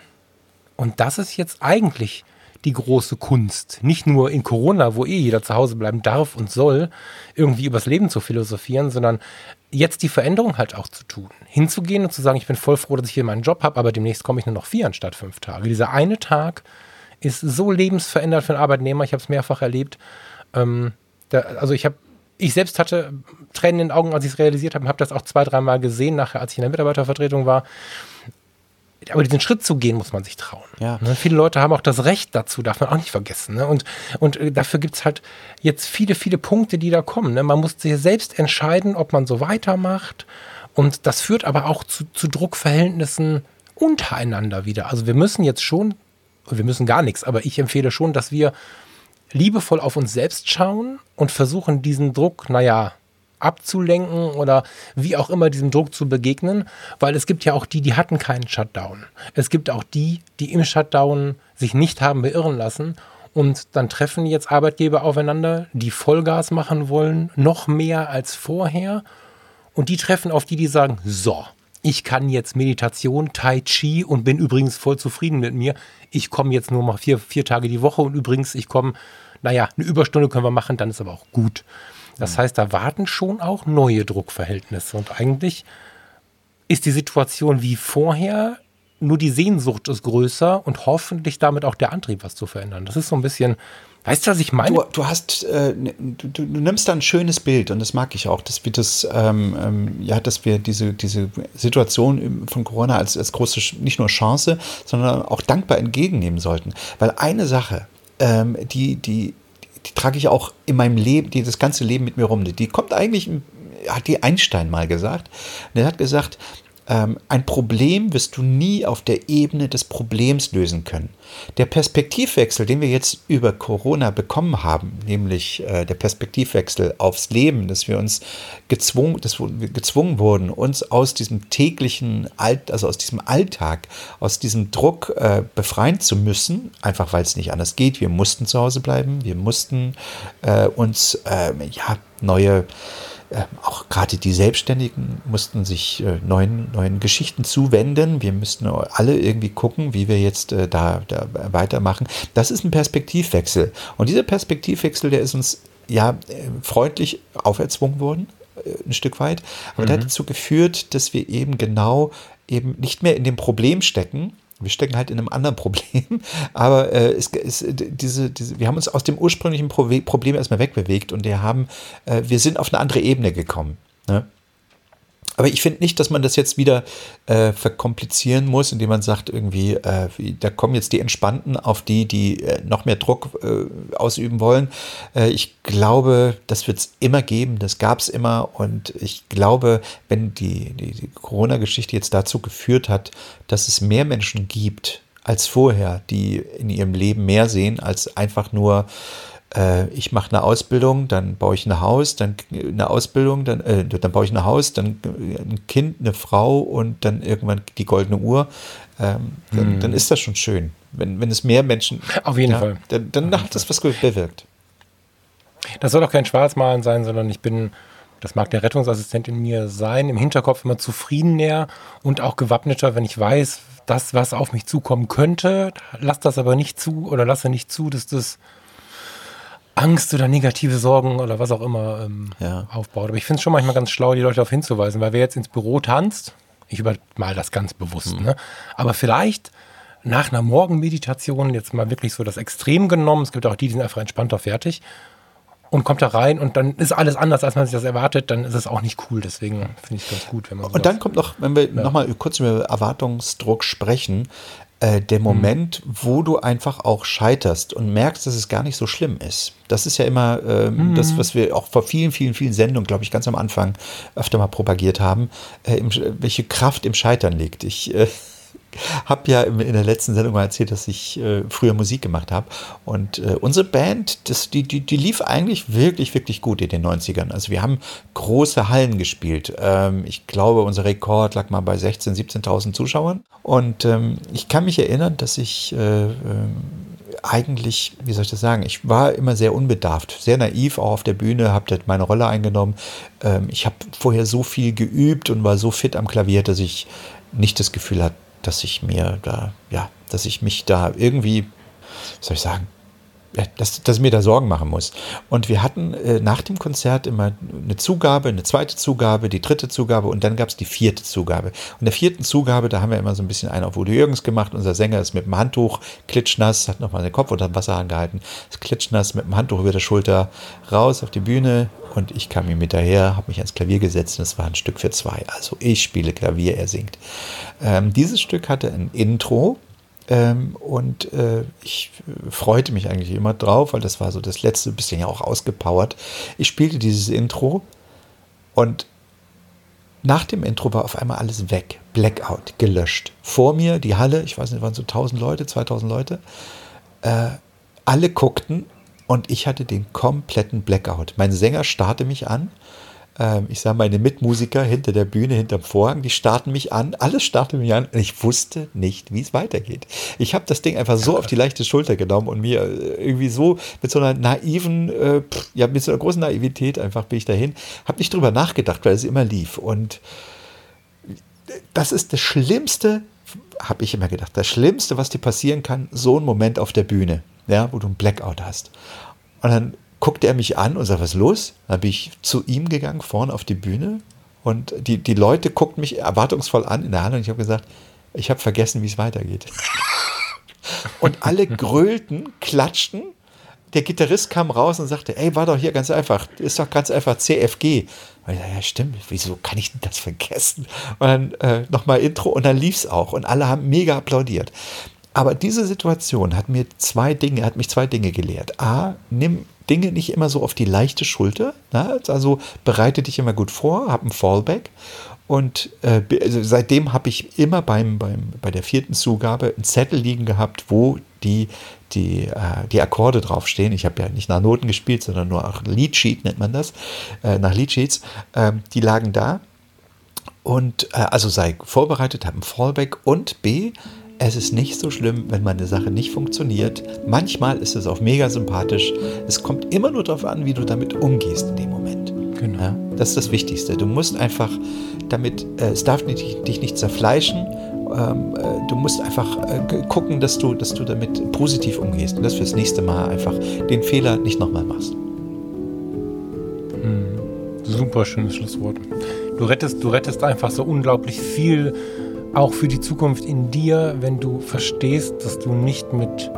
Und das ist jetzt eigentlich die große Kunst. Nicht nur in Corona, wo eh jeder zu Hause bleiben darf und soll, irgendwie übers Leben zu philosophieren, sondern jetzt die Veränderung halt auch zu tun. Hinzugehen und zu sagen, ich bin voll froh, dass ich hier meinen Job habe, aber demnächst komme ich nur noch vier anstatt fünf Tage. Dieser eine Tag ist so lebensverändert für einen Arbeitnehmer. Ich habe es mehrfach erlebt. Ähm, da, also ich habe ich selbst hatte Tränen in den Augen, als ich es realisiert habe, habe das auch zwei, dreimal gesehen, nachher, als ich in der Mitarbeitervertretung war. Aber diesen Schritt zu gehen, muss man sich trauen. Ja. Ne? Viele Leute haben auch das Recht dazu, darf man auch nicht vergessen. Ne? Und, und äh, dafür gibt es halt jetzt viele, viele Punkte, die da kommen. Ne? Man muss sich selbst entscheiden, ob man so weitermacht. Und das führt aber auch zu, zu Druckverhältnissen untereinander wieder. Also wir müssen jetzt schon, wir müssen gar nichts, aber ich empfehle schon, dass wir liebevoll auf uns selbst schauen und versuchen, diesen Druck, naja, abzulenken oder wie auch immer diesem Druck zu begegnen, weil es gibt ja auch die, die hatten keinen Shutdown. Es gibt auch die, die im Shutdown sich nicht haben beirren lassen und dann treffen jetzt Arbeitgeber aufeinander, die Vollgas machen wollen, noch mehr als vorher und die treffen auf die, die sagen, so, ich kann jetzt Meditation, Tai Chi und bin übrigens voll zufrieden mit mir. Ich komme jetzt nur mal vier, vier Tage die Woche und übrigens, ich komme, naja, eine Überstunde können wir machen, dann ist aber auch gut. Das heißt, da warten schon auch neue Druckverhältnisse. Und eigentlich ist die Situation wie vorher, nur die Sehnsucht ist größer und hoffentlich damit auch der Antrieb, was zu verändern. Das ist so ein bisschen, weißt du, was ich meine? Du, du hast, äh, du, du, nimmst da ein schönes Bild und das mag ich auch, dass wir das, ähm, ähm, ja, dass wir diese, diese Situation von Corona als, als große, nicht nur Chance, sondern auch dankbar entgegennehmen sollten. Weil eine Sache, ähm, die, die die trage ich auch in meinem Leben, die das ganze Leben mit mir rum. Die kommt eigentlich, hat die Einstein mal gesagt. Und er hat gesagt, ein Problem wirst du nie auf der Ebene des Problems lösen können. Der Perspektivwechsel, den wir jetzt über Corona bekommen haben, nämlich äh, der Perspektivwechsel aufs Leben, dass wir uns gezwungen, dass wir gezwungen wurden, uns aus diesem täglichen, Alt, also aus diesem Alltag, aus diesem Druck äh, befreien zu müssen, einfach weil es nicht anders geht. Wir mussten zu Hause bleiben, wir mussten äh, uns ähm, ja neue äh, auch gerade die Selbstständigen mussten sich äh, neuen, neuen Geschichten zuwenden. Wir müssten alle irgendwie gucken, wie wir jetzt äh, da, da weitermachen. Das ist ein Perspektivwechsel. Und dieser Perspektivwechsel, der ist uns ja äh, freundlich auferzwungen worden, äh, ein Stück weit. Aber mhm. der hat dazu geführt, dass wir eben genau eben nicht mehr in dem Problem stecken, wir stecken halt in einem anderen Problem, [LAUGHS] aber äh, es, es, diese, diese, wir haben uns aus dem ursprünglichen Problem erstmal wegbewegt und wir haben, äh, wir sind auf eine andere Ebene gekommen. Ne? Aber ich finde nicht, dass man das jetzt wieder äh, verkomplizieren muss, indem man sagt, irgendwie, äh, da kommen jetzt die Entspannten auf die, die äh, noch mehr Druck äh, ausüben wollen. Äh, ich glaube, das wird es immer geben, das gab es immer. Und ich glaube, wenn die, die, die Corona-Geschichte jetzt dazu geführt hat, dass es mehr Menschen gibt als vorher, die in ihrem Leben mehr sehen als einfach nur ich mache eine Ausbildung, dann baue ich ein Haus, dann eine Ausbildung, dann, äh, dann baue ich ein Haus, dann ein Kind, eine Frau und dann irgendwann die goldene Uhr. Ähm, dann, mhm. dann, ist das schon schön. Wenn, wenn es mehr Menschen. Auf jeden ja, Fall. Dann, dann hat das was bewirkt. Das soll auch kein Schwarzmalen sein, sondern ich bin, das mag der Rettungsassistent in mir sein, im Hinterkopf immer zufriedener und auch gewappneter, wenn ich weiß, das, was auf mich zukommen könnte, lass das aber nicht zu oder lasse nicht zu, dass das Angst oder negative Sorgen oder was auch immer ähm, ja. aufbaut. Aber ich finde es schon manchmal ganz schlau, die Leute darauf hinzuweisen, weil wer jetzt ins Büro tanzt, ich übermal das ganz bewusst, mhm. ne? aber vielleicht nach einer Morgenmeditation jetzt mal wirklich so das Extrem genommen, es gibt auch die, die sind einfach entspannter fertig und kommt da rein und dann ist alles anders, als man sich das erwartet, dann ist es auch nicht cool. Deswegen finde ich es ganz gut, wenn man Und dann kommt noch, wenn wir ja. nochmal kurz über Erwartungsdruck sprechen, äh, der mhm. Moment, mhm. wo du einfach auch scheiterst und merkst, dass es gar nicht so schlimm ist. Das ist ja immer ähm, mhm. das, was wir auch vor vielen, vielen, vielen Sendungen, glaube ich, ganz am Anfang öfter mal propagiert haben, äh, im, welche Kraft im Scheitern liegt. Ich äh, habe ja in der letzten Sendung mal erzählt, dass ich äh, früher Musik gemacht habe. Und äh, unsere Band, das, die, die, die lief eigentlich wirklich, wirklich gut in den 90ern. Also wir haben große Hallen gespielt. Ähm, ich glaube, unser Rekord lag mal bei 16.000, 17.000 Zuschauern. Und ähm, ich kann mich erinnern, dass ich äh, ähm, eigentlich, wie soll ich das sagen, ich war immer sehr unbedarft, sehr naiv auch auf der Bühne, habe meine Rolle eingenommen. Ähm, ich habe vorher so viel geübt und war so fit am Klavier, dass ich nicht das Gefühl hatte, dass ich mir da, ja, dass ich mich da irgendwie soll ich sagen, dass, dass ich mir da Sorgen machen muss. Und wir hatten äh, nach dem Konzert immer eine Zugabe, eine zweite Zugabe, die dritte Zugabe und dann gab es die vierte Zugabe. Und der vierten Zugabe, da haben wir immer so ein bisschen einen auf Udo Jürgens gemacht. Unser Sänger ist mit dem Handtuch klitschnass, hat nochmal den Kopf unter dem Wasser angehalten, ist klitschnass mit dem Handtuch über der Schulter raus auf die Bühne und ich kam ihm hinterher, habe mich ans Klavier gesetzt und es war ein Stück für zwei. Also ich spiele Klavier, er singt. Ähm, dieses Stück hatte ein Intro, ähm, und äh, ich freute mich eigentlich immer drauf, weil das war so das letzte bisschen ja auch ausgepowert. Ich spielte dieses Intro und nach dem Intro war auf einmal alles weg. Blackout, gelöscht. Vor mir die Halle, ich weiß nicht, waren so 1000 Leute, 2000 Leute. Äh, alle guckten und ich hatte den kompletten Blackout. Mein Sänger starrte mich an ich sah meine Mitmusiker hinter der Bühne, hinterm Vorhang, die starten mich an, alles startete mich an und ich wusste nicht, wie es weitergeht. Ich habe das Ding einfach so auf die leichte Schulter genommen und mir äh, irgendwie so mit so einer naiven, äh, ja, mit so einer großen Naivität einfach bin ich dahin, habe nicht drüber nachgedacht, weil es immer lief und das ist das Schlimmste, habe ich immer gedacht, das Schlimmste, was dir passieren kann, so ein Moment auf der Bühne, ja, wo du einen Blackout hast. Und dann guckte er mich an und sagte, was ist los? Dann bin ich zu ihm gegangen, vorne auf die Bühne. Und die, die Leute guckten mich erwartungsvoll an in der Halle und ich habe gesagt, ich habe vergessen, wie es weitergeht. [LAUGHS] und alle grölten, klatschten. Der Gitarrist kam raus und sagte, ey, war doch hier ganz einfach, ist doch ganz einfach CFG. Und ich dachte, ja, stimmt, wieso kann ich denn das vergessen? Und dann äh, nochmal Intro und dann lief es auch und alle haben mega applaudiert. Aber diese Situation hat mir zwei Dinge, hat mich zwei Dinge gelehrt. A, nimm Dinge nicht immer so auf die leichte Schulter. Ne? Also bereite dich immer gut vor, hab ein Fallback. Und äh, also seitdem habe ich immer beim, beim, bei der vierten Zugabe einen Zettel liegen gehabt, wo die, die, äh, die Akkorde draufstehen. Ich habe ja nicht nach Noten gespielt, sondern nur nach Leadsheet nennt man das, äh, nach Leadsheets. Ähm, die lagen da. Und äh, also sei vorbereitet, habe ein Fallback und B, es ist nicht so schlimm, wenn meine Sache nicht funktioniert. Manchmal ist es auch mega sympathisch. Es kommt immer nur darauf an, wie du damit umgehst in dem Moment. Genau. Ja, das ist das Wichtigste. Du musst einfach damit, äh, es darf dich, dich nicht zerfleischen. Ähm, äh, du musst einfach äh, gucken, dass du, dass du damit positiv umgehst und dass du fürs nächste Mal einfach den Fehler nicht nochmal machst. Mhm. Super schönes Schlusswort. Du rettest, du rettest einfach so unglaublich viel auch für die Zukunft in dir, wenn du verstehst, dass du nicht mit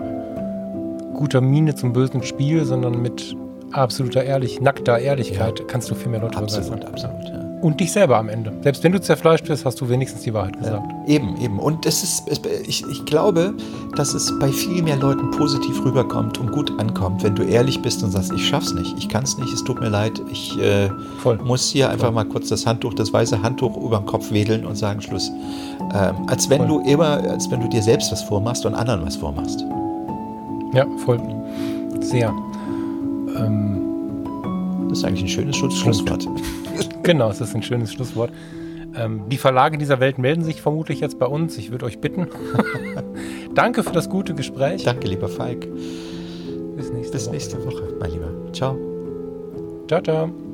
guter Miene zum bösen Spiel, sondern mit absoluter Ehrlich, nackter Ehrlichkeit ja. kannst du viel mehr Leute absolut, begeistern. Absolut, ja. Und dich selber am Ende. Selbst wenn du zerfleischt wirst, hast du wenigstens die Wahrheit gesagt. Ja, eben, eben. Und es ist, ich, ich glaube, dass es bei viel mehr Leuten positiv rüberkommt und gut ankommt, wenn du ehrlich bist und sagst, ich schaff's nicht, ich kann's nicht, es tut mir leid, ich äh, muss hier einfach Voll. mal kurz das Handtuch, das weiße Handtuch über den Kopf wedeln und sagen Schluss. Ähm, als wenn voll. du immer, als wenn du dir selbst was vormachst und anderen was vormachst. Ja, voll. Sehr. Ähm, das ist eigentlich ein schönes Schlusswort. [LAUGHS] genau, das ist ein schönes Schlusswort. Ähm, die Verlage dieser Welt melden sich vermutlich jetzt bei uns. Ich würde euch bitten. [LAUGHS] Danke für das gute Gespräch. Danke, lieber Falk. Bis nächste Bis Woche. nächste Woche, mein Lieber. Ciao. Ciao, ciao.